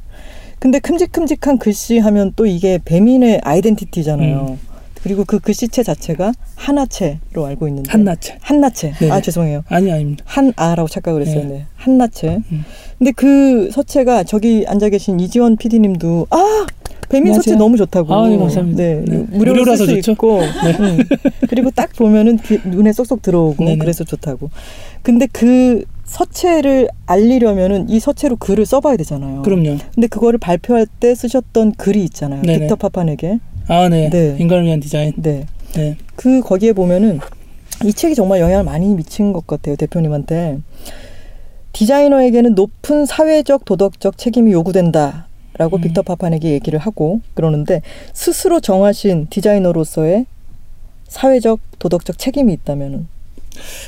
근데 큼직큼직한 글씨 하면 또 이게 배민의 아이덴티티잖아요. 음. 그리고 그 글씨체 자체가 한나체로 알고 있는데. 한나체. 한나체. 네네. 아 죄송해요. 아니 아닙니다. 한아라고 착각을 했어요. 네. 네. 한나체. 음. 근데 그 서체가 저기 앉아 계신 이지원 PD님도 아 배민 서체. 너무 좋다고. 아, 네, 감사합니다. 네, 네. 무료로 무료라서 쓸수 좋죠? 있고. 음. 그리고 딱 보면은 귀- 눈에 쏙쏙 들어오고 네네. 그래서 좋다고. 근데 그 서체를 알리려면은 이 서체로 글을 써봐야 되잖아요. 그럼요. 근데 그거를 발표할 때 쓰셨던 글이 있잖아요. 네네. 빅터 파판에게. 아, 네. 네. 인간을 위한 디자인. 네. 네. 그 거기에 보면은 이 책이 정말 영향을 많이 미친 것 같아요 대표님한테 디자이너에게는 높은 사회적 도덕적 책임이 요구된다 라고 음. 빅터 파판에게 얘기를 하고 그러는데 스스로 정하신 디자이너로서의 사회적 도덕적 책임이 있다면은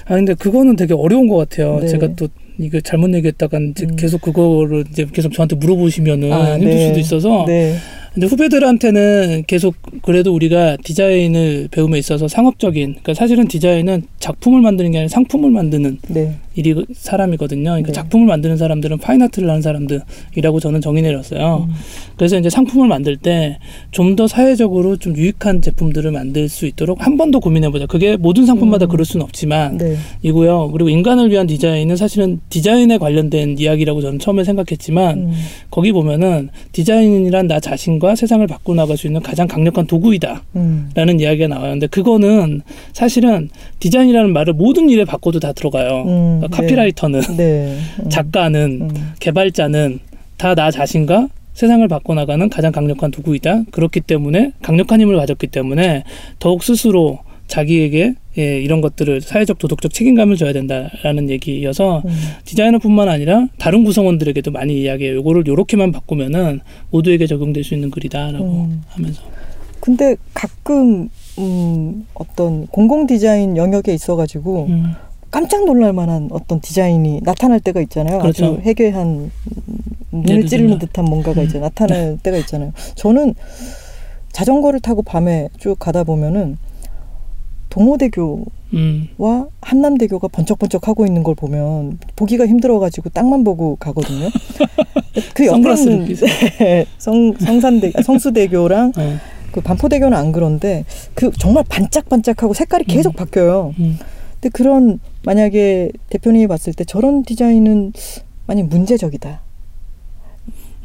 아 근데 그거는 되게 어려운 것 같아요. 네. 제가 또 이거 잘못 얘기했다가 이제 음. 계속 그거를 이제 계속 저한테 물어보시면은 아, 힘들 네. 수도 있어서 네. 근데 후배들한테는 계속 그래도 우리가 디자인을 배움에 있어서 상업적인 그러니까 사실은 디자인은 작품을 만드는 게 아니라 상품을 만드는 네. 일이 사람이거든요. 그러니까 네. 작품을 만드는 사람들은 파인아트를 하는 사람들이라고 저는 정의 내렸어요. 음. 그래서 이제 상품을 만들 때 좀 더 사회적으로 좀 유익한 제품들을 만들 수 있도록 한 번 더 고민해보자. 그게 모든 상품마다 음. 그럴 수는 없지만 네. 이고요. 그리고 인간을 위한 디자인은 사실은 디자인에 관련된 이야기라고 저는 처음에 생각했지만 음. 거기 보면은 디자인이란 나 자신 과 세상을 바꿔 나갈 수 있는 가장 강력한 도구이다. 음. 라는 이야기가 나와요. 근데 그거는 사실은 디자인이라는 말을 모든 일에 바꿔도 다 들어가요. 음. 그러니까 카피라이터는, 네. 음. 작가는, 음. 개발자는 다 나 자신과 세상을 바꿔나가는 가장 강력한 도구이다. 그렇기 때문에 강력한 힘을 가졌기 때문에 더욱 스스로 자기에게 예, 이런 것들을 사회적 도덕적 책임감을 줘야 된다라는 얘기여서 음. 디자이너뿐만 아니라 다른 구성원들에게도 많이 이야기해요. 요거를 요렇게만 바꾸면은 모두에게 적용될 수 있는 글이다라고 음. 하면서 근데 가끔 음, 어떤 공공 디자인 영역에 있어가지고 음. 깜짝 놀랄 만한 어떤 디자인이 나타날 때가 있잖아요. 그렇죠. 아주 해괴한 음, 눈을 찌르는. 듯한 뭔가가 음. 이제 나타날 때가 있잖아요. 저는 자전거를 타고 밤에 쭉 가다 보면은 동호대교와 음. 한남대교가 번쩍번쩍 하고 있는 걸 보면 보기가 힘들어가지고 땅만 보고 가거든요. (laughs) 그 옆에는 끼세요. (laughs) 네, 성 성산대 아, 성수대교랑 네. 그 반포대교는 안 그런데 그 정말 반짝반짝하고 색깔이 계속 바뀌어요. 음. 근데 그런 만약에 대표님이 봤을 때 저런 디자인은 만약 문제적이다.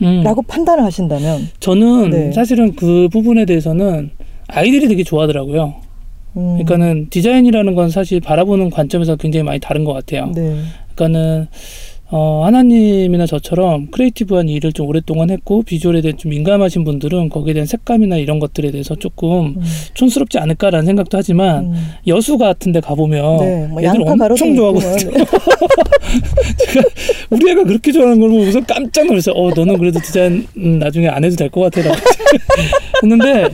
음. 라고 판단을 하신다면 저는 네. 사실은 그 부분에 대해서는 아이들이 되게 좋아하더라고요. 음, 그러니까는 디자인이라는 건 사실 바라보는 관점에서 굉장히 많이 다른 것 같아요. 네. 그러니까는 어, 하나님이나 저처럼 creative한 일을 좀 오랫동안 했고 비주얼에 대해 좀 민감하신 분들은 거기에 대한 색감이나 이런 것들에 대해서 조금 음, 촌스럽지 않을까라는 생각도 하지만 음. 여수 같은 데 가보면 네, 뭐 애들 엄청 좋아하고 있고 뭐. (laughs) 우리 애가 그렇게 좋아하는 걸 보고서 깜짝 놀랐어요. 어, 너는 그래도 디자인 음, 나중에 안 해도 될 것 같아. 라고 (laughs) 했는데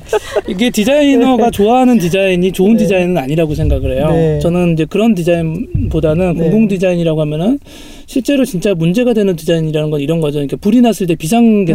이게 디자이너가 좋아하는 디자인이 좋은 네. 디자인은 아니라고 생각을 해요. 네. 저는 이제 그런 디자인보다는 네. 공공 디자인이라고 하면은 실제로 진짜 문제가 되는 디자인이라는 건 이런 거죠. 그러니까 불이 났을 때 비상 이제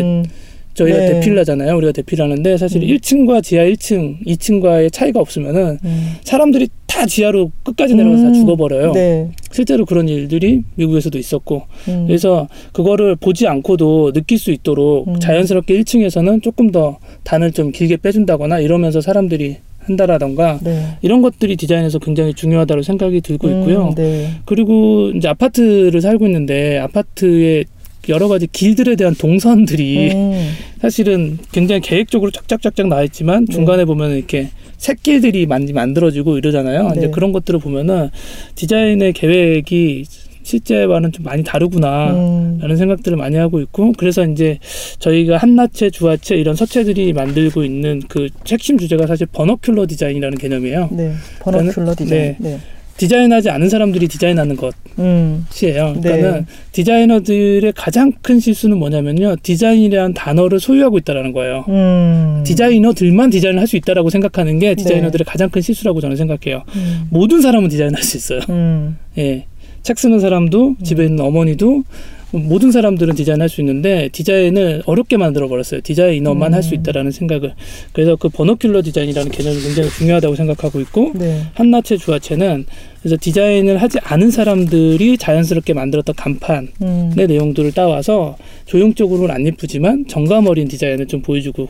음, 저희가 네. 대피를 하잖아요. 우리가 대피를 하는데 사실 음. 1층과 지하 1층, 2층과의 차이가 없으면은 음. 사람들이 다 지하로 끝까지 내려가서 다 음, 죽어버려요. 네. 실제로 그런 일들이 미국에서도 있었고 음, 그래서 그거를 보지 않고도 느낄 수 있도록 음. 자연스럽게 1층에서는 조금 더 단을 좀 길게 빼준다거나 이러면서 사람들이 한다라던가 네. 이런 것들이 디자인에서 굉장히 중요하다고 생각이 들고 있고요. 음, 네. 그리고 이제 아파트를 살고 있는데 아파트에 여러 가지 길들에 대한 동선들이 음, 사실은 굉장히 계획적으로 쫙쫙쫙쫙 나와 있지만 네. 중간에 보면 이렇게 샛길들이 많이 만들어지고 이러잖아요. 네. 이제 그런 것들을 보면은 디자인의 계획이 실제와는 좀 많이 다르구나. 음, 라는 생각들을 많이 하고 있고 그래서 이제 저희가 한나체, 주화체 이런 서체들이 만들고 있는 그 핵심 주제가 사실 버너큘러 디자인이라는 개념이에요. 네. 버너큘러 디자인. 네. 디자인하지 않은 사람들이 디자인하는 음, 것이에요. 네. 그러니까는 디자이너들의 가장 큰 실수는 뭐냐면요. 디자인이라는 단어를 소유하고 있다라는 거예요. 음. 디자이너들만 디자인을 할 수 있다라고 생각하는 게 디자이너들의 가장 큰 실수라고 저는 생각해요. 음, 모든 사람은 디자인할 수 있어요. 음, 예. 책 쓰는 사람도 집에 있는 어머니도 모든 사람들은 디자인할 수 있는데 디자인을 어렵게 만들어 버렸어요. 디자이너만 음. 할수 있다라는 생각을. 그래서 그 vernacular 디자인이라는 개념이 굉장히 중요하다고 생각하고 있고 네. 한나체 주아체는 그래서 디자인을 하지 않은 사람들이 자연스럽게 만들었던 간판의 음. 내용들을 따와서 조형적으로는 안 예쁘지만 정감 어린 디자인을 좀 보여주고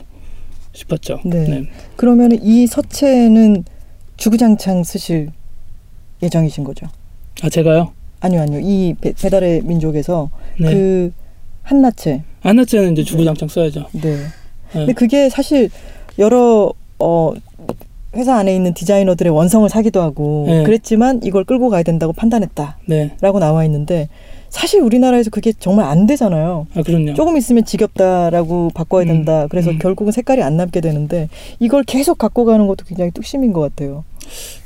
싶었죠. 네. 그러면 이 서체는 주구장창 쓰실 예정이신 거죠? 아 제가요? 아니요, 아니요. 이 배, 배달의 민족에서 네. 그 한나체. 한나체는 이제 주구장창 써야죠. 네. 네. 근데 그게 사실 여러 어 회사 안에 있는 디자이너들의 원성을 사기도 하고 네. 그랬지만 이걸 끌고 가야 된다고 판단했다라고 네. 나와 있는데 사실 우리나라에서 그게 정말 안 되잖아요. 아 그럼요. 조금 있으면 지겹다라고 바꿔야 음, 된다. 그래서 음. 결국은 색깔이 안 남게 되는데 이걸 계속 갖고 가는 것도 굉장히 뚝심인 것 같아요.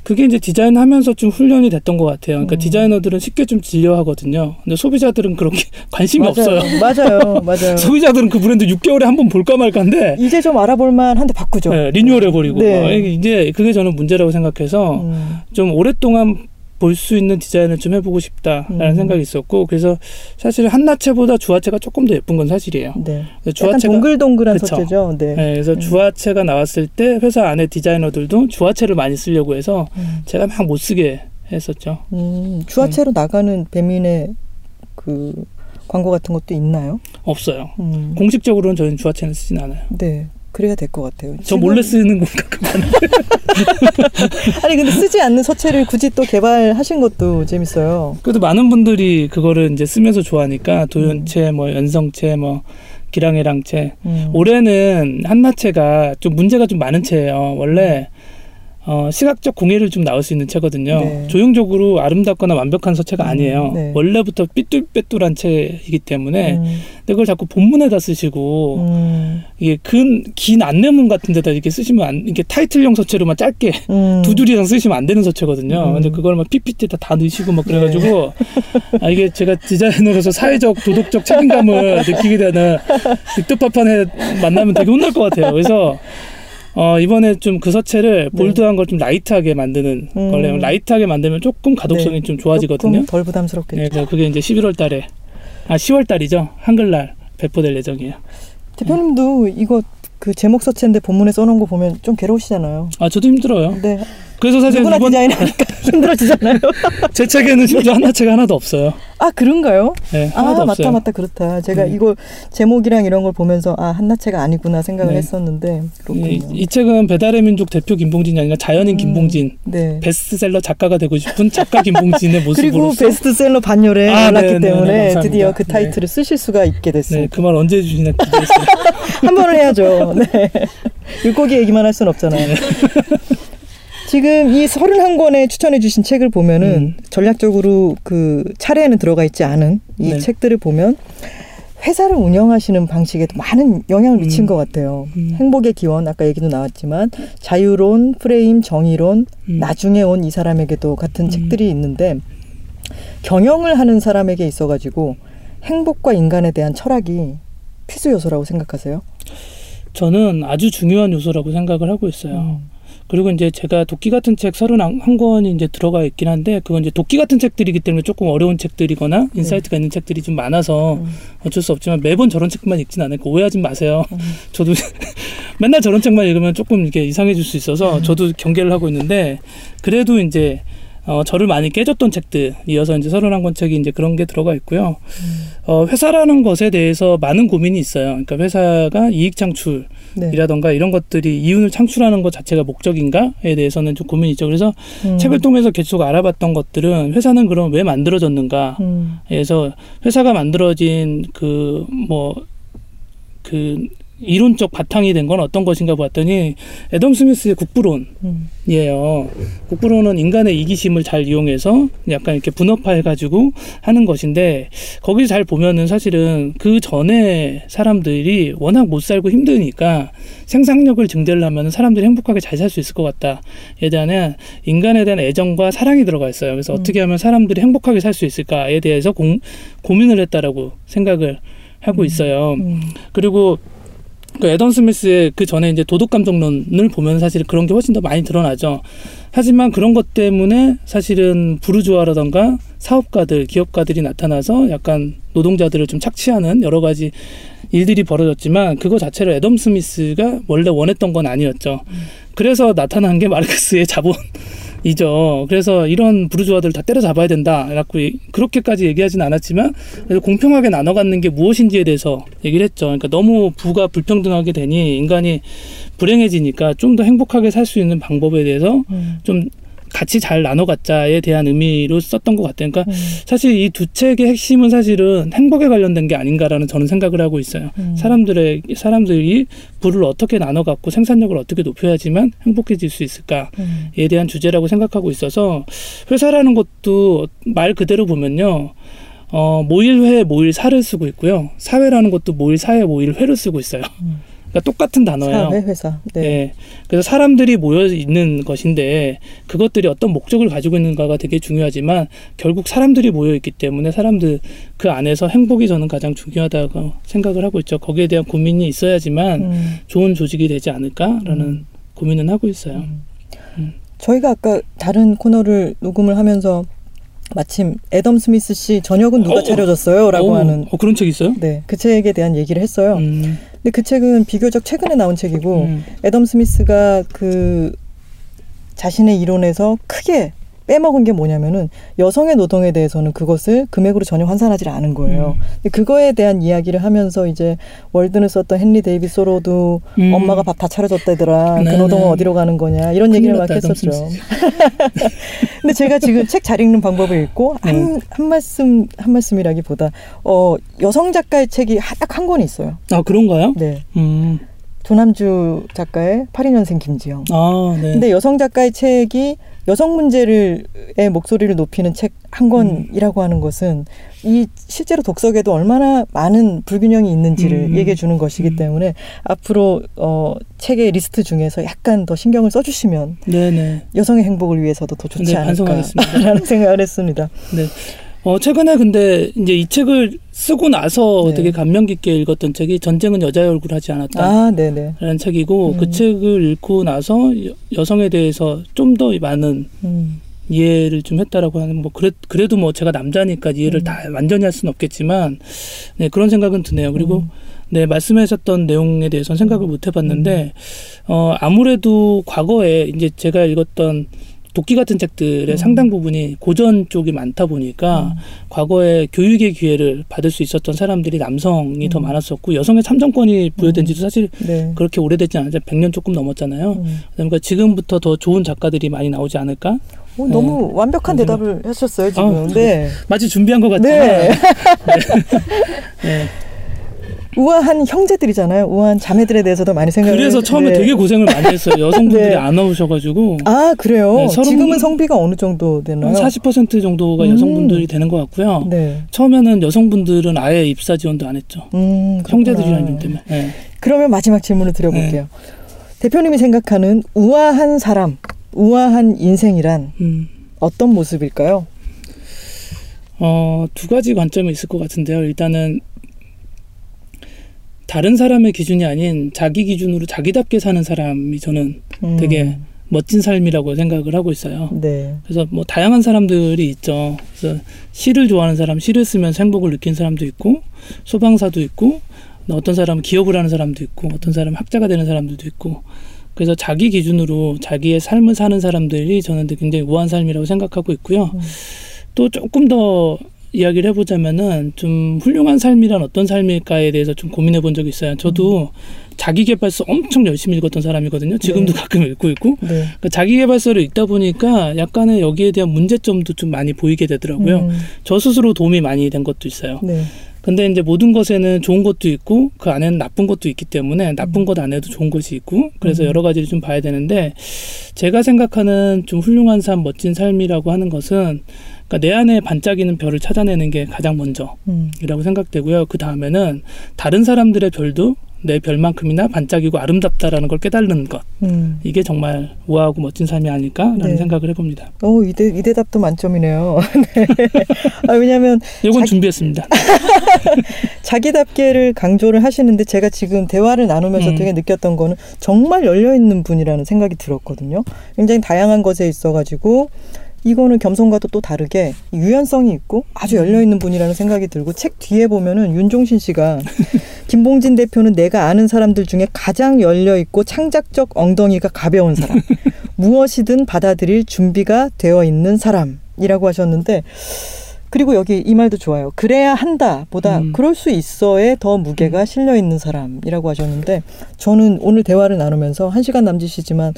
그게 이제 디자인하면서 좀 훈련이 됐던 것 같아요. 그러니까 음. 디자이너들은 쉽게 좀 질려하거든요. 근데 소비자들은 그렇게 (laughs) 관심이 없어요. 맞아요. 맞아요. (laughs) 소비자들은 그 브랜드 6개월에 한 번 볼까 말까인데 이제 좀 알아볼만 한데 바꾸죠. 네, 리뉴얼해 버리고 네. 아, 이게 이제 그게 저는 문제라고 생각해서 음. 좀 오랫동안 볼 수 있는 디자인을 좀 해보고 싶다라는 음. 생각이 있었고 그래서 사실 한나체보다 주화체가 조금 더 예쁜 건 사실이에요. 네. 약간 동글동글한 그쵸. 서체죠. 네. 네, 그래서 음. 주화체가 나왔을 때 회사 안에 디자이너들도 주화체를 많이 쓰려고 해서 음. 제가 막 못 쓰게 했었죠. 음, 주화체로 나가는 배민의 그 광고 같은 것도 있나요? 없어요. 음. 공식적으로는 저희는 주화체는 쓰진 않아요. 네. 그래야 될 것 같아요. 저 몰래 쓰는 건 가끔 많은데. 아니 근데 쓰지 않는 서체를 굳이 또 개발하신 것도 재밌어요. 그래도 많은 분들이 그거를 이제 쓰면서 좋아하니까 도연체, 뭐 연성체, 뭐 기랑해랑체. 음. 올해는 한나체가 좀 문제가 좀 많은 체예요. 원래 어, 시각적 공예를 좀 나올 수 있는 체거든요. 네. 조형적으로 아름답거나 완벽한 서체가 음, 아니에요. 네. 원래부터 삐뚤빼뚤한 체이기 때문에 음. 근데 그걸 자꾸 본문에다 쓰시고 음. 이게 긴, 긴 안내문 같은 데다 이렇게 쓰시면 안, 이게 타이틀형 서체로만 짧게 음. 두 줄 이상 쓰시면 안 되는 서체거든요. 음. 근데 그걸 막 PPT에다 다 넣으시고 막 그래가지고 아 이게 제가 디자이너로서 사회적 도덕적 책임감을 느끼게 되는 늑대파판에 만나면 되게 혼날 것 같아요. 그래서 어 이번에 좀 그 서체를 네. 볼드한 걸 좀 라이트하게 만드는 음. 걸로 라이트하게 만들면 조금 가독성이 네. 좀 좋아지거든요. 조금 덜 부담스럽겠죠. 네, 그게 이제 11월 달에 아 10월 달이죠. 한글날 배포될 예정이에요. 대표님도 이거 그 제목 서체인데 본문에 써놓은 거 보면 좀 괴로우시잖아요. 아 저도 힘들어요. 네. 그래서 사실 누구나 이번 디자인하니까 (laughs) 힘들어지잖아요. (laughs) 제 책에는 심지어 한나체가 하나도 없어요. 아 그런가요? 네, 아 하나도 맞다 없어요. 맞다 그렇다. 제가 네. 이거 제목이랑 이런 걸 보면서 아 한나체가 아니구나 생각을 네. 했었는데 그렇군요. 이, 이 책은 배달의 민족 대표 김봉진이 아니라 자연인 음, 김봉진 네. 베스트셀러 작가가 되고 싶은 작가 김봉진의 (laughs) 모습으로 그리고 베스트셀러 반열에 아, 올랐기 네, 네, 네, 때문에. 드디어 그 네. 타이틀을 쓰실 수가 있게 네, 됐습니다. 그말 언제 해주시나 기대했어요. 한 번을 해야죠. 네. 물고기 얘기만 할 수는 없잖아요. 네. 지금 이 31권에 추천해 주신 책을 보면은 음. 전략적으로 그 차례에는 들어가 있지 않은 이 네. 책들을 보면 회사를 운영하시는 방식에도 많은 영향을 미친 음. 것 같아요. 음. 행복의 기원 아까 얘기도 나왔지만 자유론, 프레임, 정의론, 음. 나중에 온 이 사람에게도 같은 음. 책들이 있는데 경영을 하는 사람에게 있어 가지고 행복과 인간에 대한 철학이 필수 요소라고 생각하세요? 저는 아주 중요한 요소라고 생각을 하고 있어요. 음. 그리고 이제 제가 도끼 같은 책 31권이 이제 들어가 있긴 한데 그건 이제 도끼 같은 책들이기 때문에 조금 어려운 책들이거나 insight가 있는 책들이 좀 많아서 음. 어쩔 수 없지만 매번 저런 책만 읽진 않으니까 오해하지 마세요. 음. (laughs) 저도 (laughs) 맨날 저런 책만 읽으면 조금 이게 이상해질 수 있어서 음. 저도 경계를 하고 있는데 그래도 이제 어, 저를 많이 깨줬던 책들 이어서 이제 서른한 권 책이 이제 그런 게 들어가 있고요. 음. 어, 회사라는 것에 대해서 많은 고민이 있어요. 그러니까 회사가 이익 창출 네. 이라던가 이런 것들이 이윤을 창출하는 것 자체가 목적인가에 대해서는 좀 고민이 있죠. 그래서 음. 책을 통해서 계속 알아봤던 것들은 회사는 그럼 왜 만들어졌는가? 음. 그래서 회사가 만들어진 그 뭐 그 이론적 바탕이 된 건 어떤 것인가 봤더니 애덤 스미스의 국부론 음. 이에요. 국부론은 인간의 이기심을 잘 이용해서 약간 이렇게 분업화해 가지고 하는 것인데 거기 잘 보면은 사실은 그 전에 사람들이 워낙 못 살고 힘드니까 생산력을 증대하려면 사람들이 행복하게 잘 살 수 있을 것 같다에 대한 인간에 대한 애정과 사랑이 들어가 있어요. 그래서 음. 어떻게 하면 사람들이 행복하게 살 수 있을까에 대해서 공, 고민을 했다라고 생각을 하고 있어요. 음. 그리고 그 애덤 스미스의 그 전에 이제 도덕 감정론을 보면 사실 그런 게 훨씬 더 많이 드러나죠. 하지만 그런 것 때문에 사실은 부르주아라던가 사업가들, 기업가들이 나타나서 약간 노동자들을 좀 착취하는 여러 가지 일들이 벌어졌지만 그거 자체를 애덤 스미스가 원래 원했던 건 아니었죠. 그래서 나타난 게 마르크스의 자본 이죠. 그래서 이런 부르주아들을 다 때려잡아야 된다. 라고 그렇게까지 얘기하진 않았지만 공평하게 나눠 갖는 게 무엇인지에 대해서 얘기를 했죠. 그러니까 너무 부가 불평등하게 되니 인간이 불행해지니까 좀 더 행복하게 살 수 있는 방법에 대해서 음. 좀 같이 잘 나눠 갖자에 대한 의미로 썼던 것 같아요. 그러니까 음. 사실 이 두 책의 핵심은 사실은 행복에 관련된 게 아닌가라는 저는 생각을 하고 있어요. 음. 사람들의 사람들이 부를 어떻게 나눠 갖고 생산력을 어떻게 높여야지만 행복해질 수 있을까에 음. 대한 주제라고 생각하고 있어서 회사라는 것도 말 그대로 보면요. 어, 모일회, 모일사를 쓰고 있고요. 사회라는 것도 모일사회, 모일회를 쓰고 있어요. 음. 그러니까 똑같은 단어예요. 사회 회사. 네. 예. 그래서 사람들이 모여 있는 것인데 그것들이 어떤 목적을 가지고 있는가가 되게 중요하지만 결국 사람들이 모여 있기 때문에 사람들 그 안에서 행복이 저는 가장 중요하다고 생각을 하고 있죠. 거기에 대한 고민이 있어야지만 음. 좋은 조직이 되지 않을까라는 고민은 하고 있어요. 저희가 아까 다른 코너를 녹음을 하면서 마침 애덤 스미스 씨 저녁은 누가 어, 차려줬어요라고 어, 하는 어, 그런 책 있어요? 네, 그 책에 대한 얘기를 했어요. 음, 근데 그 책은 비교적 최근에 나온 책이고 음, 애덤 스미스가 그 자신의 이론에서 크게 빼먹은 게 뭐냐면은 여성의 노동에 대해서는 그것을 금액으로 전혀 환산하지 않은 거예요. 음. 근데 그거에 대한 이야기를 하면서 이제 월든을 썼던 헨리 데이비 소로도 음. 엄마가 밥 다 차려줬다더라. 네, 그 노동은 네. 어디로 가는 거냐 이런 얘기를 막 했었죠. (laughs) 근데 제가 지금 책 잘 읽는 방법을 읽고 한, 네. 한 말씀 한 말씀이라기보다 어 여성 작가의 책이 딱 한권 있어요. 아 그런가요? 네. 음, 조남주 작가의 82년생 김지영. 아 네. 근데 여성 작가의 책이 여성 문제를의 목소리를 높이는 책한 음. 권이라고 하는 것은 이 실제로 독서계도 얼마나 많은 불균형이 있는지를 음. 얘기해 주는 것이기 음. 때문에 앞으로 어 책의 리스트 중에서 약간 더 신경을 써 주시면 네네. 여성의 행복을 위해서도 더 좋지 네, 않을까라는. (laughs) 생각을 했습니다. 네. 어, 최근에 근데 이제 이 책을 쓰고 나서 네. 되게 감명 깊게 읽었던 책이 전쟁은 여자의 얼굴 하지 않았다. 아, 네네. 라는 책이고 음. 그 책을 읽고 나서 여, 여성에 대해서 좀 더 많은 음, 이해를 좀 했다라고 하는 뭐 그래, 그래도 뭐 제가 남자니까 이해를 음. 다 완전히 할 수는 없겠지만 네 그런 생각은 드네요. 그리고 음. 네 말씀하셨던 내용에 대해서는 생각을 못 해봤는데 어 아무래도 과거에 이제 제가 읽었던 도끼 같은 책들의 음. 상당 부분이 고전 쪽이 많다 보니까 음. 과거에 교육의 기회를 받을 수 있었던 사람들이 남성이 더 음. 많았었고 여성의 참정권이 부여된 지도 사실 네. 그렇게 오래되지 않았죠. 100년 조금 넘었잖아요. 음. 그러니까 지금부터 더 좋은 작가들이 많이 나오지 않을까? 오, 너무 완벽한 네. 대답을 하셨어요 지금. 아, 네. 마치 준비한 것 같아요. (laughs) 네. 네. 우아한 형제들이잖아요. 우아한 자매들에 대해서도 많이 생각을. 그래서 처음에 네. 되게 고생을 많이 (laughs) 했어요. 여성분들이 네. 안 나오셔가지고 아 그래요. 네, 지금은 성비가 어느 정도 되나요? 한40% 정도가 음. 여성분들이 되는 것 같고요. 네. 처음에는 여성분들은 아예 입사 지원도 안 했죠. 음. 형제들이라는 이유 때문에. 네. 그러면 마지막 질문을 드려볼게요. 대표님이 생각하는 우아한 사람, 우아한 인생이란 음. 어떤 모습일까요? 어, 두 가지 관점이 있을 것 같은데요. 일단은 다른 사람의 기준이 아닌 자기 기준으로 자기답게 사는 사람이 저는 음, 되게 멋진 삶이라고 생각을 하고 있어요. 네. 그래서 뭐 다양한 사람들이 있죠. 그래서 시를 좋아하는 사람, 시를 쓰면서 행복을 느낀 사람도 있고, 소방사도 있고, 어떤 사람은 기업을 하는 사람도 있고, 어떤 사람은 학자가 되는 사람들도 있고. 그래서 자기 기준으로 자기의 삶을 사는 사람들이 저는 굉장히 우아한 삶이라고 생각하고 있고요. 음. 또 조금 더 이야기를 해보자면은 좀 훌륭한 삶이란 어떤 삶일까에 대해서 좀 고민해 본 적이 있어요. 저도 자기개발서 엄청 열심히 읽었던 사람이거든요. 지금도 네. 가끔 읽고 있고. 네. 그러니까 자기개발서를 읽다 보니까 약간의 여기에 대한 문제점도 좀 많이 보이게 되더라고요. 음, 저 스스로 도움이 많이 된 것도 있어요. 네. 근데 이제 모든 것에는 좋은 것도 있고 그 안에는 나쁜 것도 있기 때문에 나쁜 것 안에도 좋은 것이 있고 그래서 음. 여러 가지를 좀 봐야 되는데 제가 생각하는 좀 훌륭한 삶, 멋진 삶이라고 하는 것은 그러니까 내 안에 반짝이는 별을 찾아내는 게 가장 먼저 음, 이라고 생각되고요. 그 다음에는 다른 사람들의 별도 내 별만큼이나 반짝이고 아름답다라는 걸 깨달는 것. 음. 이게 정말 우아하고 멋진 삶이 아닐까라는 네. 생각을 해봅니다. 어, 이, 대, 이 대답도 만점이네요. (laughs) 네. 아, 왜냐하면 이건 자기- 준비했습니다. (laughs) 자기답게를 강조를 하시는데 제가 지금 대화를 나누면서 음. 되게 느꼈던 거는 정말 열려있는 분이라는 생각이 들었거든요. 굉장히 다양한 것에 있어가지고 이거는 겸손과도 또 다르게 유연성이 있고 아주 열려 있는 분이라는 생각이 들고 책 뒤에 보면은 윤종신 씨가 (laughs) 김봉진 대표는 내가 아는 사람들 중에 가장 열려 있고 창작적 엉덩이가 가벼운 사람 (laughs) 무엇이든 받아들일 준비가 되어 있는 사람이라고 하셨는데 그리고 여기 이 말도 좋아요. 그래야 한다 보다 음. 그럴 수 있어에 더 무게가 실려 있는 사람이라고 하셨는데 저는 오늘 대화를 나누면서 한 시간 남짓이지만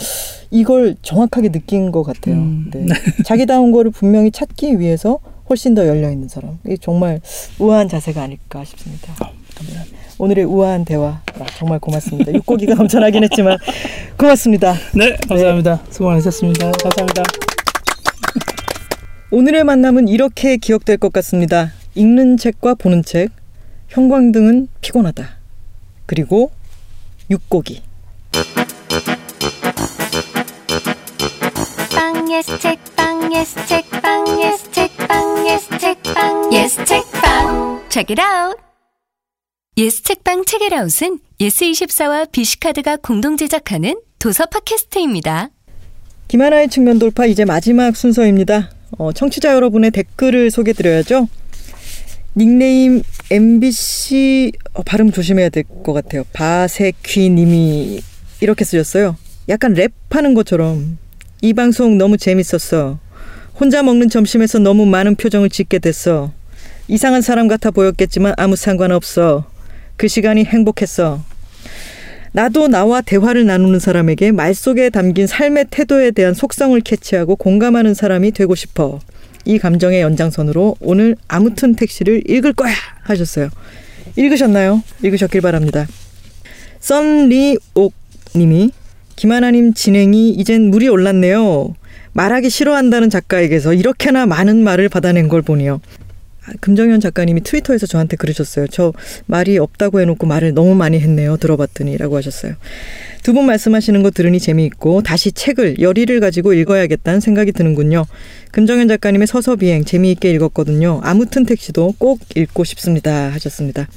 이걸 정확하게 느낀 것 같아요. 음. 네. 자기다운 거를 분명히 찾기 위해서 훨씬 더 열려 있는 사람. 이게 정말 우아한 자세가 아닐까 싶습니다. 감사합니다. 오늘의 우아한 대화 아, 정말 고맙습니다. 육고기가 (laughs) 넘쳐나긴 했지만 고맙습니다. 네, 감사합니다. 수고 많으셨습니다. 감사합니다. 오늘의 만남은 이렇게 기억될 것 같습니다. 읽는 책과 보는 책, 형광등은 피곤하다. 그리고 육고기. 빵 예스 책방 예스 책방 예스 책방 예스 책방 예스 책방 책읽아웃. 예스 책방 책읽아웃은 예스24와 BC카드가 공동 제작하는 도서 팟캐스트입니다. 김하나의 측면 돌파 이제 마지막 순서입니다. 어, 청취자 여러분의 댓글을 소개드려야죠. 닉네임 MBC 어, 발음 조심해야 될 것 같아요. 바세퀴님이 이렇게 쓰셨어요. 약간 랩하는 것처럼 이 방송 너무 재밌었어. 혼자 먹는 점심에서 너무 많은 표정을 짓게 됐어. 이상한 사람 같아 보였겠지만 아무 상관없어. 그 시간이 행복했어. 나도 나와 대화를 나누는 사람에게 말 속에 담긴 삶의 태도에 대한 속성을 캐치하고 공감하는 사람이 되고 싶어. 이 감정의 연장선으로 오늘 아무튼 택시를 읽을 거야 하셨어요. 읽으셨나요? 읽으셨길 바랍니다. 썬리옥 님이 김하나님 진행이 이젠 물이 올랐네요. 말하기 싫어한다는 작가에게서 이렇게나 많은 말을 받아낸 걸 보니요. 아, 금정현 작가님이 트위터에서 저한테 그러셨어요. 저 말이 없다고 해놓고 말을 너무 많이 했네요. 들어봤더니라고 하셨어요. 두 분 말씀하시는 거 들으니 재미있고 다시 책을 열의를 가지고 읽어야겠다는 생각이 드는군요. 금정현 작가님의 서서 비행 재미있게 읽었거든요. 아무튼 택시도 꼭 읽고 싶습니다. 하셨습니다.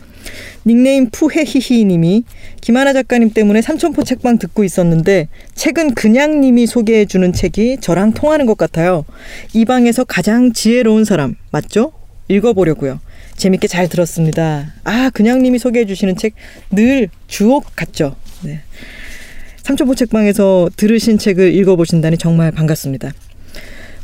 닉네임 푸헤히히님이 김하나 작가님 때문에 삼천포 책방 듣고 있었는데 책은 그냥님이 소개해주는 책이 저랑 통하는 것 같아요. 이 방에서 가장 지혜로운 사람 맞죠? 읽어보려고요. 재밌게 잘 들었습니다. 아 그냥님이 소개해 주시는 책 늘 주옥 같죠? 네. 삼천포 책방에서 들으신 책을 읽어보신다니 정말 반갑습니다.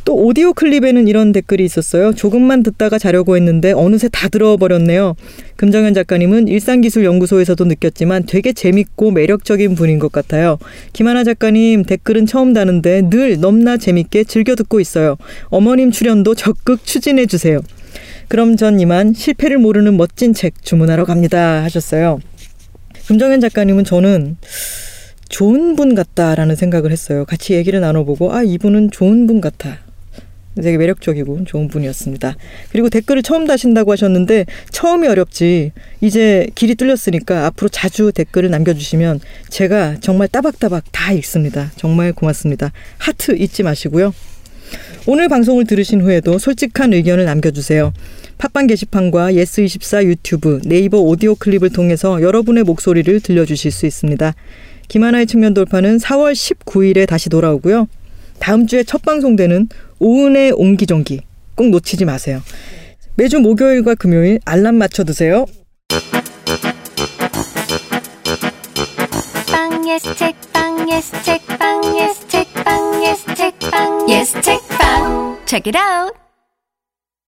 또 오디오 클립에는 이런 댓글이 있었어요. 조금만 듣다가 자려고 했는데 어느새 다 들어버렸네요. 금정현 작가님은 일상기술연구소에서도 느꼈지만 되게 재밌고 매력적인 분인 것 같아요. 김하나 작가님 댓글은 처음 다는데 늘 넘나 재밌게 즐겨 듣고 있어요. 어머님 출연도 적극 추진해 주세요. 그럼 전 이만 실패를 모르는 멋진 책 주문하러 갑니다 하셨어요. 금정현 작가님은 저는 좋은 분 같다라는 생각을 했어요. 같이 얘기를 나눠보고 아 이분은 좋은 분 같아. 되게 매력적이고 좋은 분이었습니다. 그리고 댓글을 처음 다신다고 하셨는데 처음이 어렵지 이제 길이 뚫렸으니까 앞으로 자주 댓글을 남겨주시면 제가 정말 따박따박 다 읽습니다. 정말 고맙습니다. 하트 잊지 마시고요. 오늘 방송을 들으신 후에도 솔직한 의견을 남겨주세요. 팟빵 게시판과 예스24 유튜브, 네이버 오디오 클립을 통해서 여러분의 목소리를 들려주실 수 있습니다. 김하나의 측면 돌파는 4월 19일에 다시 돌아오고요. 다음 주에 첫 방송되는 오은의 옹기종기 꼭 놓치지 마세요. 매주 목요일과 금요일 알람 맞춰 두세요. 빵 예스 책방 예스 책방 예스 책방 예스 책방 예스 책방 책읽아웃.